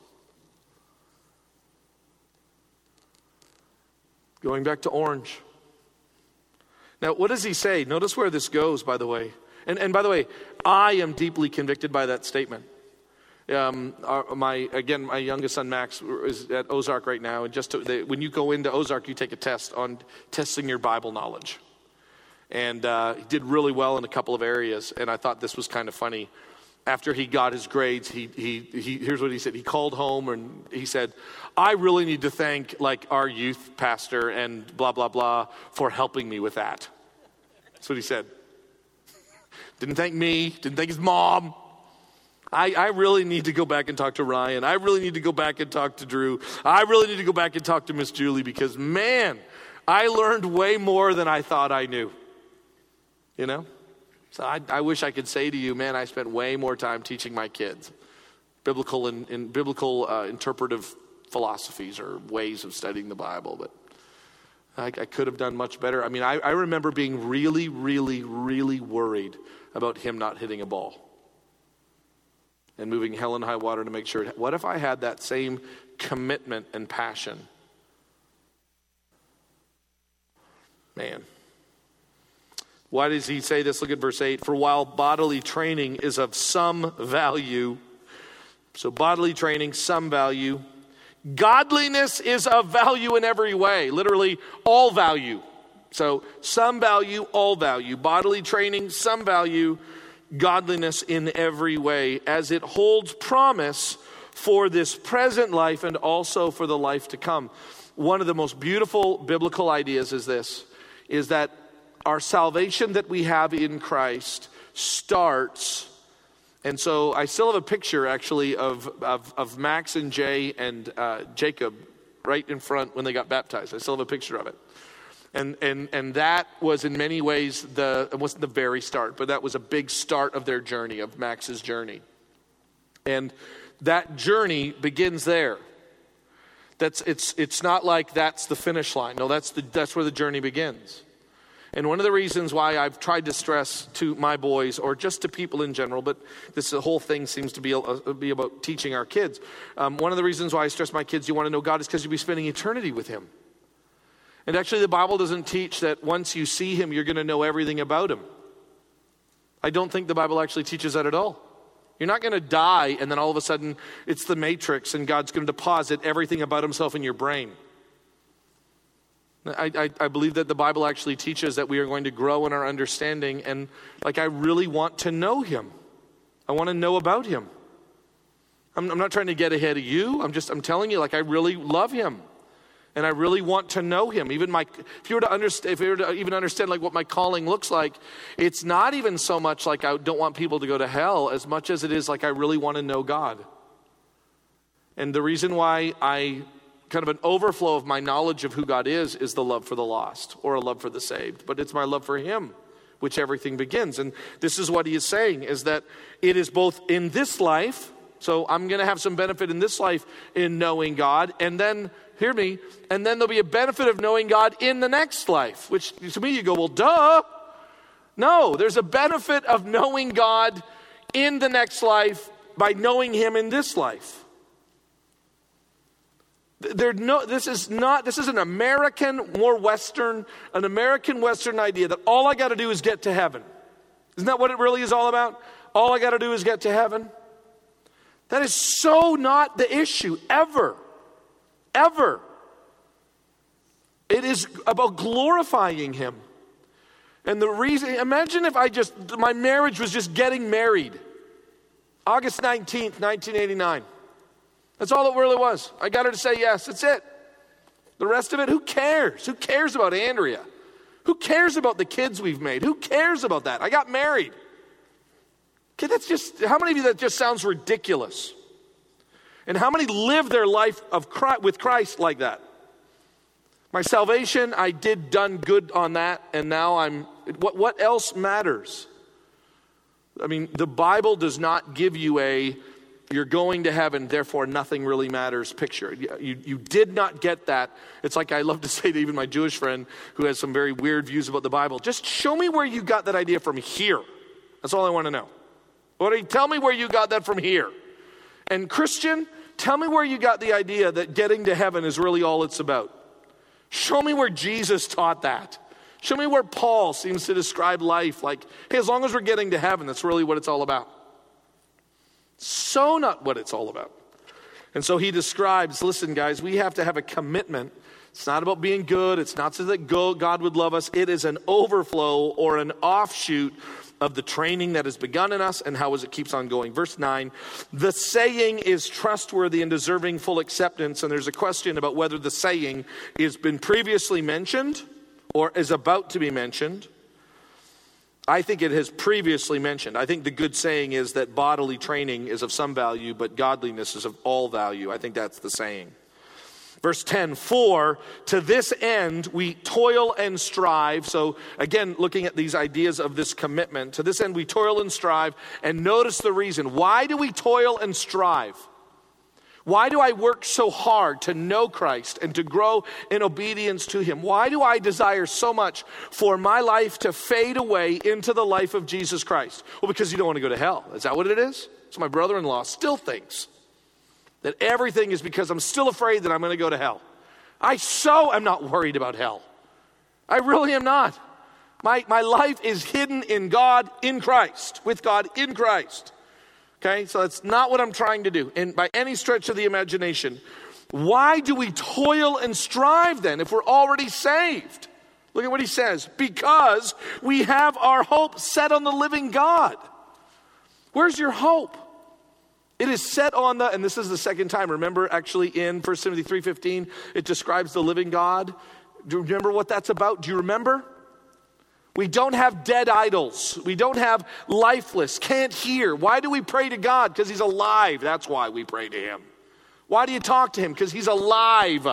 Going back to orange. Now, what does he say? Notice where this goes, by the way. And, and by the way, I am deeply convicted by that statement. Um, our, my again, my youngest son Max is at Ozark right now, and just to, they, when you go into Ozark, you take a test on testing your Bible knowledge, and uh, he did really well in a couple of areas. And I thought this was kind of funny. After he got his grades, he, he, he here's what he said. He called home and he said, "I really need to thank like our youth pastor and blah blah blah for helping me with that." That's what he said. Didn't thank me, didn't thank his mom. I, I really need to go back and talk to Ryan. I really need to go back and talk to Drew. I really need to go back and talk to Miss Julie because, man, I learned way more than I thought I knew. You know? So I, I wish I could say to you, man, I spent way more time teaching my kids biblical and, biblical uh, interpretive philosophies or ways of studying the Bible, but I, I could have done much better. I mean, I, I remember being really, really, really worried about him not hitting a ball and moving hell and high water to make sure. What if I had that same commitment and passion? Man. Why does he say this? Look at verse 8. For while bodily training is of some value, so bodily training, some value, godliness is of value in every way, literally, all value. So, some value, all value. Bodily training, some value. Godliness in every way, as it holds promise for this present life and also for the life to come. One of the most beautiful biblical ideas is this is that our salvation that we have in Christ starts and so I still have a picture actually of, of, of Max and Jay and uh, Jacob right in front when they got baptized. I still have a picture of it. And, and, and that was in many ways the, it wasn't the very start, but that was a big start of their journey, of Max's journey. And that journey begins there. That's, it's, it's not like that's the finish line. No, that's, the, that's where the journey begins. And one of the reasons why I've tried to stress to my boys, or just to people in general, but this whole thing seems to be, be about teaching our kids. Um, one of the reasons why I stress my kids, you want to know God, is because you'll be spending eternity with Him. And actually, the Bible doesn't teach that once you see him, you're going to know everything about him. I don't think the Bible actually teaches that at all. You're not going to die and then all of a sudden it's the matrix and God's going to deposit everything about himself in your brain. I, I, I, believe that the Bible actually teaches that we are going to grow in our understanding, and like I really want to know Him. I want to know about Him. I'm, I'm not trying to get ahead of you. I'm just I'm telling you, like I really love Him and I really want to know him. Even my, if you were to understand, if you were to even understand like what my calling looks like, it's not even so much like I don't want people to go to hell as much as it is like I really want to know God. And the reason why I kind of an overflow of my knowledge of who God is is the love for the lost or a love for the saved, but it's my love for him which everything begins. And this is what he is saying is that it is both in this life, so I'm going to have some benefit in this life in knowing God, and then hear me, and then there'll be a benefit of knowing God in the next life, which to me you go, well, duh. No, there's a benefit of knowing God in the next life by knowing Him in this life. There no, this is not, this is an American, more Western, an American Western idea that all I got to do is get to heaven. Isn't that what it really is all about? All I got to do is get to heaven. That is so not the issue, ever ever. It is about glorifying Him. And the reason, imagine if I just, my marriage was just getting married. August 19th, 1989. That's all it really was. I got her to say yes. That's it. The rest of it, who cares? Who cares about Andrea? Who cares about the kids we've made? Who cares about that? I got married. Okay, that's just, how many of you that just sounds ridiculous? And how many live their life of Christ, with Christ like that? My salvation, I did done good on that, and now I'm. What, what else matters? I mean, the Bible does not give you a you're going to heaven, therefore nothing really matters picture. You, you did not get that. It's like I love to [laughs] say to even my Jewish friend who has some very weird views about the Bible just show me where you got that idea from here. That's all I want to know. Tell me where you got that from here. And Christian, tell me where you got the idea that getting to heaven is really all it's about. Show me where Jesus taught that. Show me where Paul seems to describe life like, hey, as long as we're getting to heaven, that's really what it's all about. So, not what it's all about. And so he describes listen, guys, we have to have a commitment. It's not about being good, it's not so that God would love us, it is an overflow or an offshoot of the training that has begun in us and how as it keeps on going. Verse 9, the saying is trustworthy and deserving full acceptance. And there's a question about whether the saying has been previously mentioned or is about to be mentioned. I think it has previously mentioned. I think the good saying is that bodily training is of some value, but godliness is of all value. I think that's the saying. Verse 10, for to this end we toil and strive. So, again, looking at these ideas of this commitment, to this end we toil and strive. And notice the reason. Why do we toil and strive? Why do I work so hard to know Christ and to grow in obedience to Him? Why do I desire so much for my life to fade away into the life of Jesus Christ? Well, because you don't want to go to hell. Is that what it is? So, my brother in law still thinks that everything is because I'm still afraid that I'm going to go to hell. I so am not worried about hell. I really am not. My, my life is hidden in God, in Christ, with God in Christ. Okay, so that's not what I'm trying to do, and by any stretch of the imagination. Why do we toil and strive then if we're already saved? Look at what he says because we have our hope set on the living God. Where's your hope? It is set on the, and this is the second time. Remember, actually, in 1 Timothy 3.15, it describes the living God. Do you remember what that's about? Do you remember? We don't have dead idols. We don't have lifeless, can't hear. Why do we pray to God? Because He's alive. That's why we pray to Him. Why do you talk to Him? Because He's alive.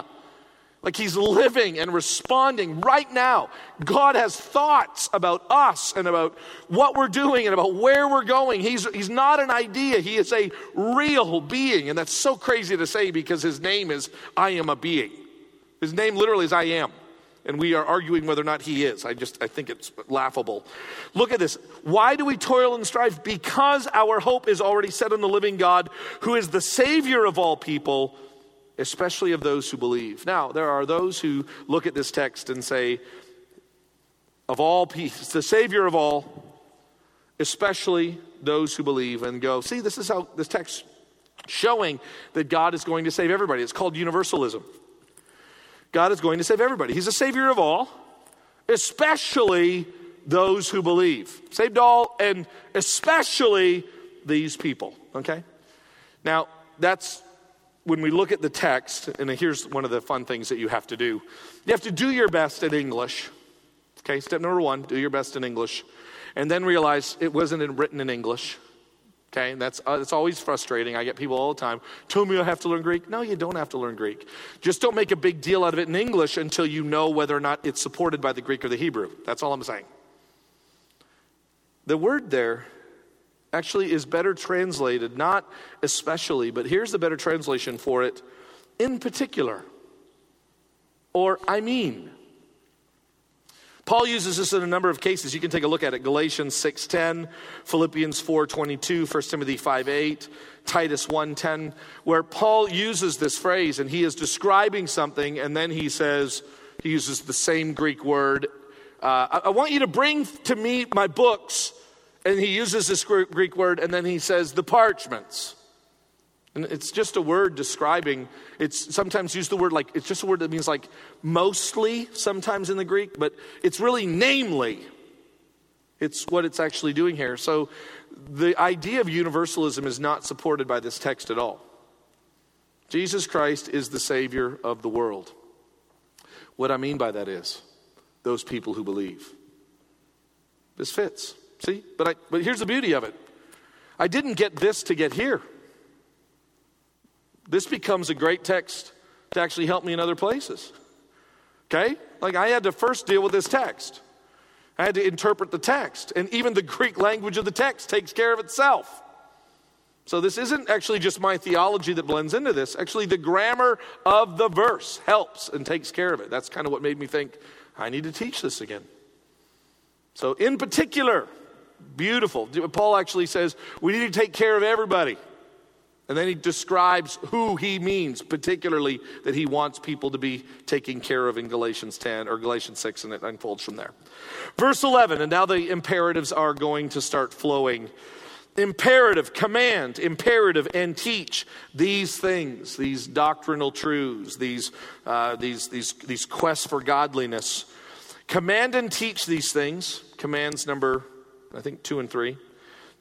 Like he's living and responding right now. God has thoughts about us and about what we're doing and about where we're going. He's, he's not an idea, he is a real being. And that's so crazy to say because his name is I am a being. His name literally is I am. And we are arguing whether or not he is. I just I think it's laughable. Look at this. Why do we toil and strive? Because our hope is already set on the living God, who is the Savior of all people especially of those who believe. Now, there are those who look at this text and say, of all peace, the Savior of all, especially those who believe, and go, see, this is how this text showing that God is going to save everybody. It's called universalism. God is going to save everybody. He's a Savior of all, especially those who believe. Saved all, and especially these people, okay? Now, that's when we look at the text, and here's one of the fun things that you have to do you have to do your best in English. Okay, step number one do your best in English. And then realize it wasn't written in English. Okay, that's, uh, that's always frustrating. I get people all the time, tell me I have to learn Greek. No, you don't have to learn Greek. Just don't make a big deal out of it in English until you know whether or not it's supported by the Greek or the Hebrew. That's all I'm saying. The word there actually is better translated, not especially, but here's the better translation for it in particular, or I mean. Paul uses this in a number of cases. You can take a look at it. Galatians 6:10, Philippians 4:22, 1 Timothy 5:8, Titus 1:10, where Paul uses this phrase and he is describing something and then he says he uses the same Greek word. Uh, I, I want you to bring to me my books and he uses this Greek word, and then he says, the parchments. And it's just a word describing, it's sometimes used the word like, it's just a word that means like mostly sometimes in the Greek, but it's really namely. It's what it's actually doing here. So the idea of universalism is not supported by this text at all. Jesus Christ is the Savior of the world. What I mean by that is those people who believe. This fits. See? But, I, but here's the beauty of it I didn't get this to get here. This becomes a great text to actually help me in other places. Okay? Like I had to first deal with this text. I had to interpret the text. And even the Greek language of the text takes care of itself. So this isn't actually just my theology that blends into this. Actually, the grammar of the verse helps and takes care of it. That's kind of what made me think I need to teach this again. So, in particular, Beautiful. Paul actually says we need to take care of everybody. And then he describes who he means, particularly that he wants people to be taken care of in Galatians 10 or Galatians 6, and it unfolds from there. Verse 11, and now the imperatives are going to start flowing. Imperative, command, imperative, and teach these things, these doctrinal truths, these, uh, these, these, these quests for godliness. Command and teach these things. Commands number I think two and three.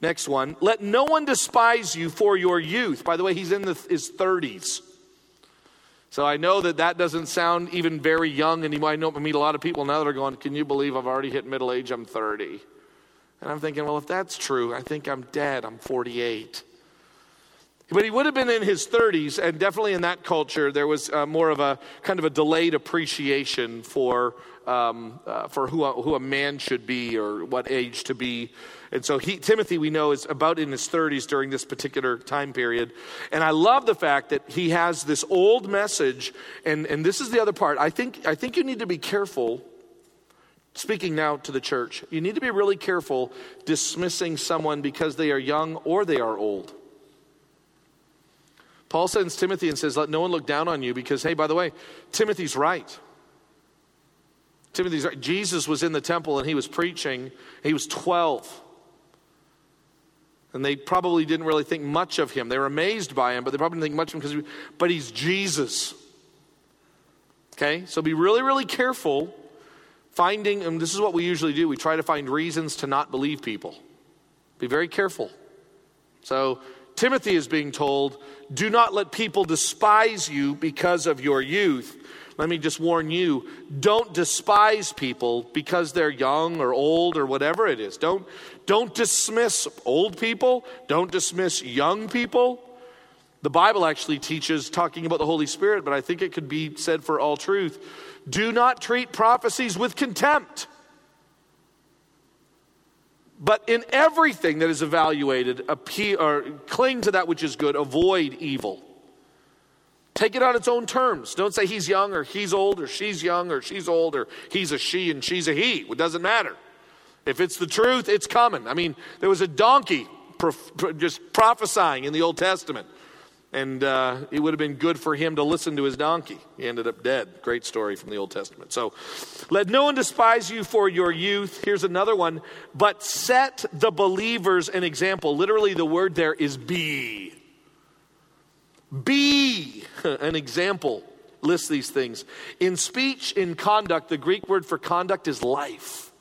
Next one. Let no one despise you for your youth. By the way, he's in the, his 30s. So I know that that doesn't sound even very young anymore. I know I meet a lot of people now that are going, Can you believe I've already hit middle age? I'm 30. And I'm thinking, Well, if that's true, I think I'm dead. I'm 48. But he would have been in his 30s, and definitely in that culture, there was uh, more of a kind of a delayed appreciation for, um, uh, for who a, who a man should be or what age to be. And so he, Timothy, we know, is about in his 30s during this particular time period. And I love the fact that he has this old message, and, and this is the other part. I think, I think you need to be careful Speaking now to the church, you need to be really careful dismissing someone because they are young or they are old. Paul sends Timothy and says, Let no one look down on you because, hey, by the way, Timothy's right. Timothy's right. Jesus was in the temple and he was preaching. He was 12. And they probably didn't really think much of him. They were amazed by him, but they probably didn't think much of him because, but he's Jesus. Okay? So be really, really careful finding, and this is what we usually do we try to find reasons to not believe people. Be very careful. So Timothy is being told, do not let people despise you because of your youth. Let me just warn you don't despise people because they're young or old or whatever it is. Don't, don't dismiss old people, don't dismiss young people. The Bible actually teaches, talking about the Holy Spirit, but I think it could be said for all truth do not treat prophecies with contempt. But in everything that is evaluated, cling to that which is good, avoid evil. Take it on its own terms. Don't say he's young or he's old or she's young or she's old or he's a she and she's a he. It doesn't matter. If it's the truth, it's coming. I mean, there was a donkey prof- just prophesying in the Old Testament. And uh, it would have been good for him to listen to his donkey. He ended up dead. Great story from the Old Testament. So, let no one despise you for your youth. Here's another one. But set the believers an example. Literally, the word there is be. Be [laughs] an example. List these things. In speech, in conduct, the Greek word for conduct is life.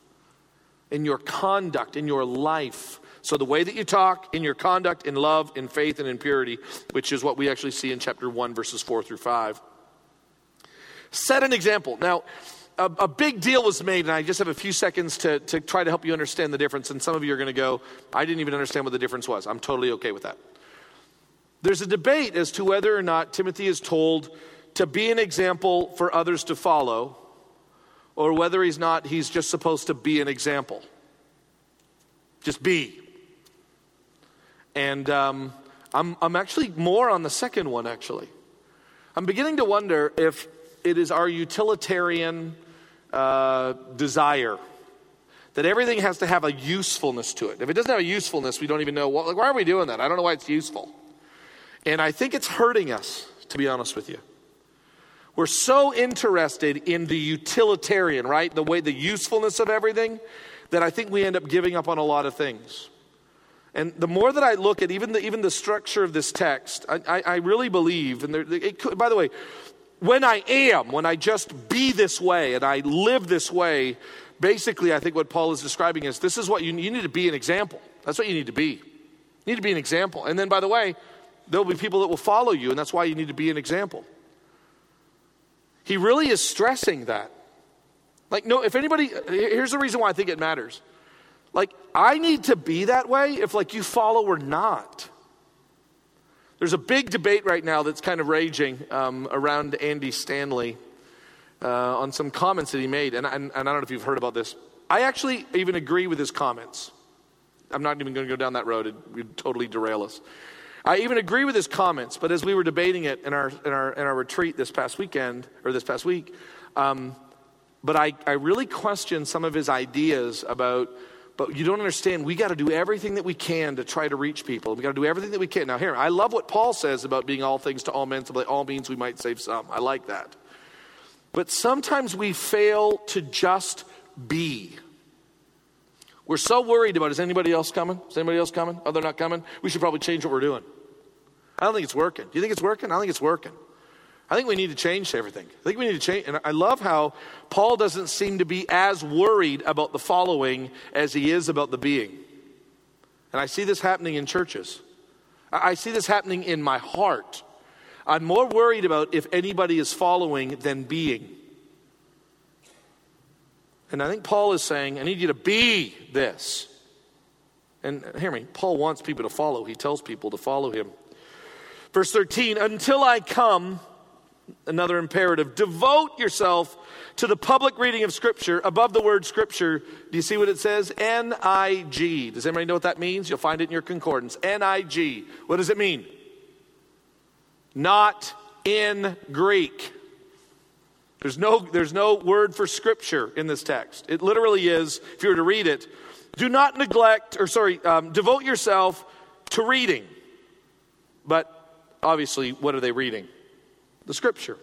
In your conduct, in your life. So, the way that you talk, in your conduct, in love, in faith, and in purity, which is what we actually see in chapter 1, verses 4 through 5. Set an example. Now, a, a, big deal was made, and I just have a few seconds to, to try to help you understand the difference. And some of you are going to go, I didn't even understand what the difference was. I'm totally okay with that. There's a debate as to whether or not Timothy is told to be an example for others to follow, or whether he's not, he's just supposed to be an example. Just be. And um, I'm, I'm actually more on the second one, actually. I'm beginning to wonder if it is our utilitarian uh, desire that everything has to have a usefulness to it. If it doesn't have a usefulness, we don't even know, well, like, why are we doing that? I don't know why it's useful. And I think it's hurting us, to be honest with you. We're so interested in the utilitarian, right? The way, the usefulness of everything, that I think we end up giving up on a lot of things. And the more that I look at even the, even the structure of this text, I, I, I really believe, and there, it, by the way, when I am, when I just be this way and I live this way, basically, I think what Paul is describing is this is what you, you need to be an example. That's what you need to be. You need to be an example. And then, by the way, there'll be people that will follow you, and that's why you need to be an example. He really is stressing that. Like, no, if anybody, here's the reason why I think it matters. Like, I need to be that way if, like, you follow or not. There's a big debate right now that's kind of raging um, around Andy Stanley uh, on some comments that he made. And, and, and I don't know if you've heard about this. I actually even agree with his comments. I'm not even going to go down that road, it would totally derail us. I even agree with his comments, but as we were debating it in our, in our, in our retreat this past weekend, or this past week, um, but I, I really question some of his ideas about, but you don't understand, we got to do everything that we can to try to reach people. We got to do everything that we can. Now, here, I love what Paul says about being all things to all men, so by all means we might save some. I like that. But sometimes we fail to just be. We're so worried about is anybody else coming? Is anybody else coming? Oh, they're not coming? We should probably change what we're doing. I don't think it's working. Do you think it's working? I don't think it's working. I think we need to change everything. I think we need to change. And I love how Paul doesn't seem to be as worried about the following as he is about the being. And I see this happening in churches. I see this happening in my heart. I'm more worried about if anybody is following than being. And I think Paul is saying, I need you to be this. And hear me, Paul wants people to follow. He tells people to follow him. Verse 13, until I come, another imperative, devote yourself to the public reading of Scripture. Above the word Scripture, do you see what it says? N I G. Does anybody know what that means? You'll find it in your concordance. N I G. What does it mean? Not in Greek. There's no, there's no word for scripture in this text. It literally is, if you were to read it, do not neglect, or sorry, um, devote yourself to reading. But obviously, what are they reading? The scripture.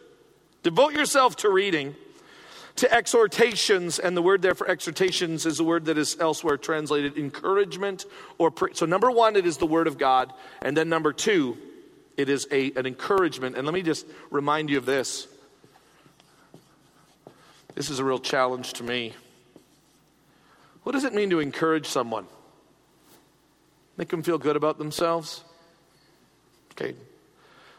Devote yourself to reading, to exhortations, and the word there for exhortations is a word that is elsewhere translated encouragement or pre- so number one, it is the word of God, and then number two, it is a, an encouragement. And let me just remind you of this. This is a real challenge to me. What does it mean to encourage someone? Make them feel good about themselves? Okay.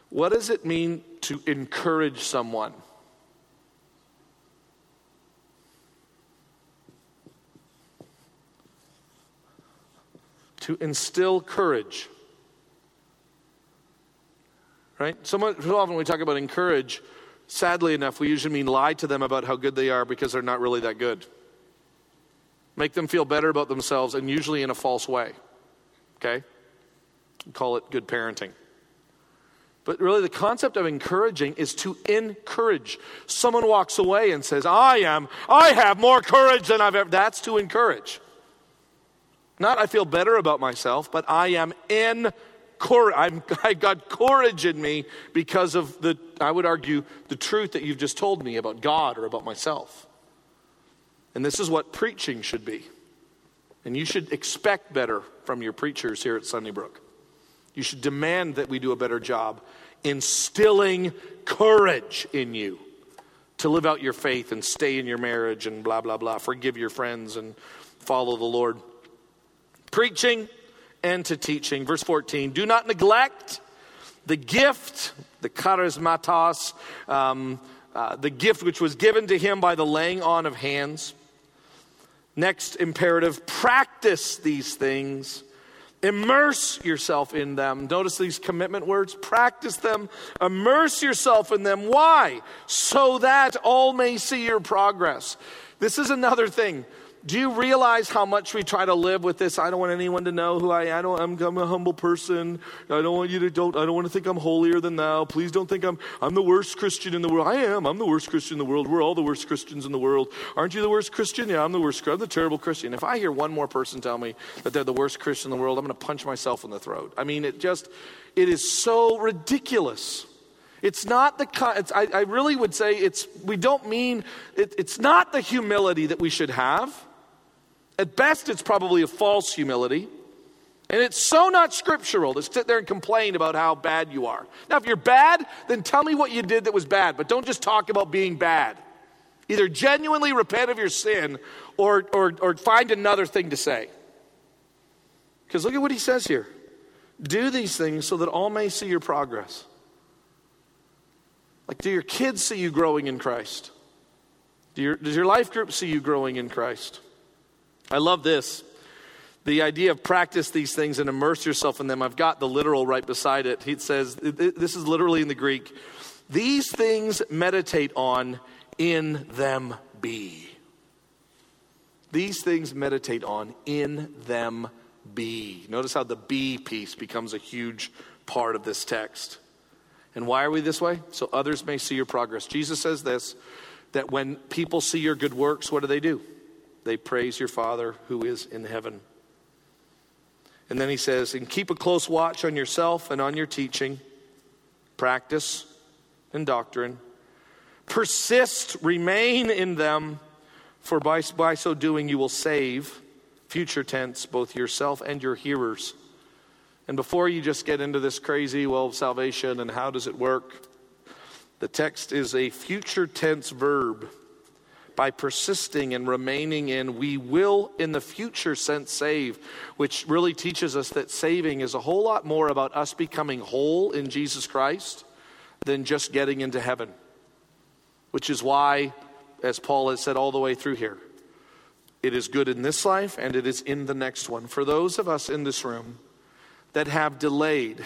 What does it mean to encourage someone? To instill courage. Right? So, often we talk about encourage, sadly enough, we usually mean lie to them about how good they are because they're not really that good. Make them feel better about themselves, and usually in a false way. Okay? Call it good parenting. But really, the concept of encouraging is to encourage. Someone walks away and says, I am, I have more courage than I've ever. That's to encourage. Not I feel better about myself, but I am cor- I'm, [laughs] I got courage in me because of the, I would argue, the truth that you've just told me about God or about myself. And this is what preaching should be. And you should expect better from your preachers here at Sunnybrook. You should demand that we do a better job instilling courage in you to live out your faith and stay in your marriage and blah, blah, blah. Forgive your friends and follow the Lord. Preaching and to teaching. Verse 14 Do not neglect the gift, the charismatos, um, uh, the gift which was given to him by the laying on of hands. Next imperative practice these things. Immerse yourself in them. Notice these commitment words. Practice them. Immerse yourself in them. Why? So that all may see your progress. This is another thing. Do you realize how much we try to live with this? I don't want anyone to know who I am. I don't, I'm, I'm, a humble person. I don't want you to don't. I don't want to think I'm holier than thou. Please don't think I'm. I'm the worst Christian in the world. I am. I'm the worst Christian in the world. We're all the worst Christians in the world. Aren't you the worst Christian? Yeah, I'm the worst. I'm the terrible Christian. If I hear one more person tell me that they're the worst Christian in the world, I'm going to punch myself in the throat. I mean, it just, it is so ridiculous. It's not the, it's, I, I, really would say it's, we don't mean, it, it's not the humility that we should have. At best, it's probably a false humility. And it's so not scriptural to sit there and complain about how bad you are. Now, if you're bad, then tell me what you did that was bad, but don't just talk about being bad. Either genuinely repent of your sin or, or, or find another thing to say. Because look at what he says here do these things so that all may see your progress. Like, do your kids see you growing in Christ? Do your, does your life group see you growing in Christ? I love this. The idea of practice these things and immerse yourself in them. I've got the literal right beside it. He says, this is literally in the Greek. These things meditate on, in them be. These things meditate on, in them be. Notice how the be piece becomes a huge part of this text. And why are we this way? So others may see your progress. Jesus says this that when people see your good works, what do they do? They praise your Father who is in heaven. And then he says, and keep a close watch on yourself and on your teaching, practice and doctrine. Persist, remain in them, for by, by so doing you will save, future tense, both yourself and your hearers. And before you just get into this crazy, well, salvation and how does it work, the text is a future tense verb by persisting and remaining in, we will in the future sense save, which really teaches us that saving is a whole lot more about us becoming whole in Jesus Christ than just getting into heaven. Which is why, as Paul has said all the way through here, it is good in this life and it is in the next one. For those of us in this room that have delayed,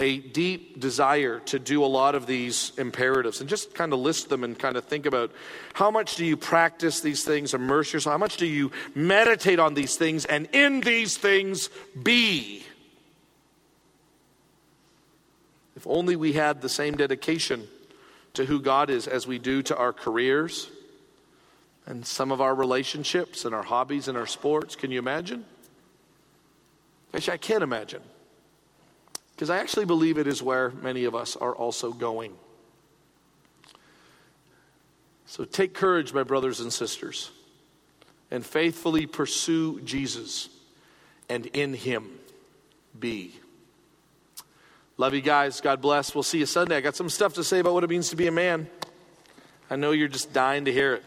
a deep desire to do a lot of these imperatives and just kind of list them and kind of think about how much do you practice these things, immerse yourself, how much do you meditate on these things, and in these things be. If only we had the same dedication to who God is as we do to our careers and some of our relationships and our hobbies and our sports. Can you imagine? Actually, I can't imagine. Because I actually believe it is where many of us are also going. So take courage, my brothers and sisters, and faithfully pursue Jesus, and in him be. Love you guys. God bless. We'll see you Sunday. I got some stuff to say about what it means to be a man. I know you're just dying to hear it.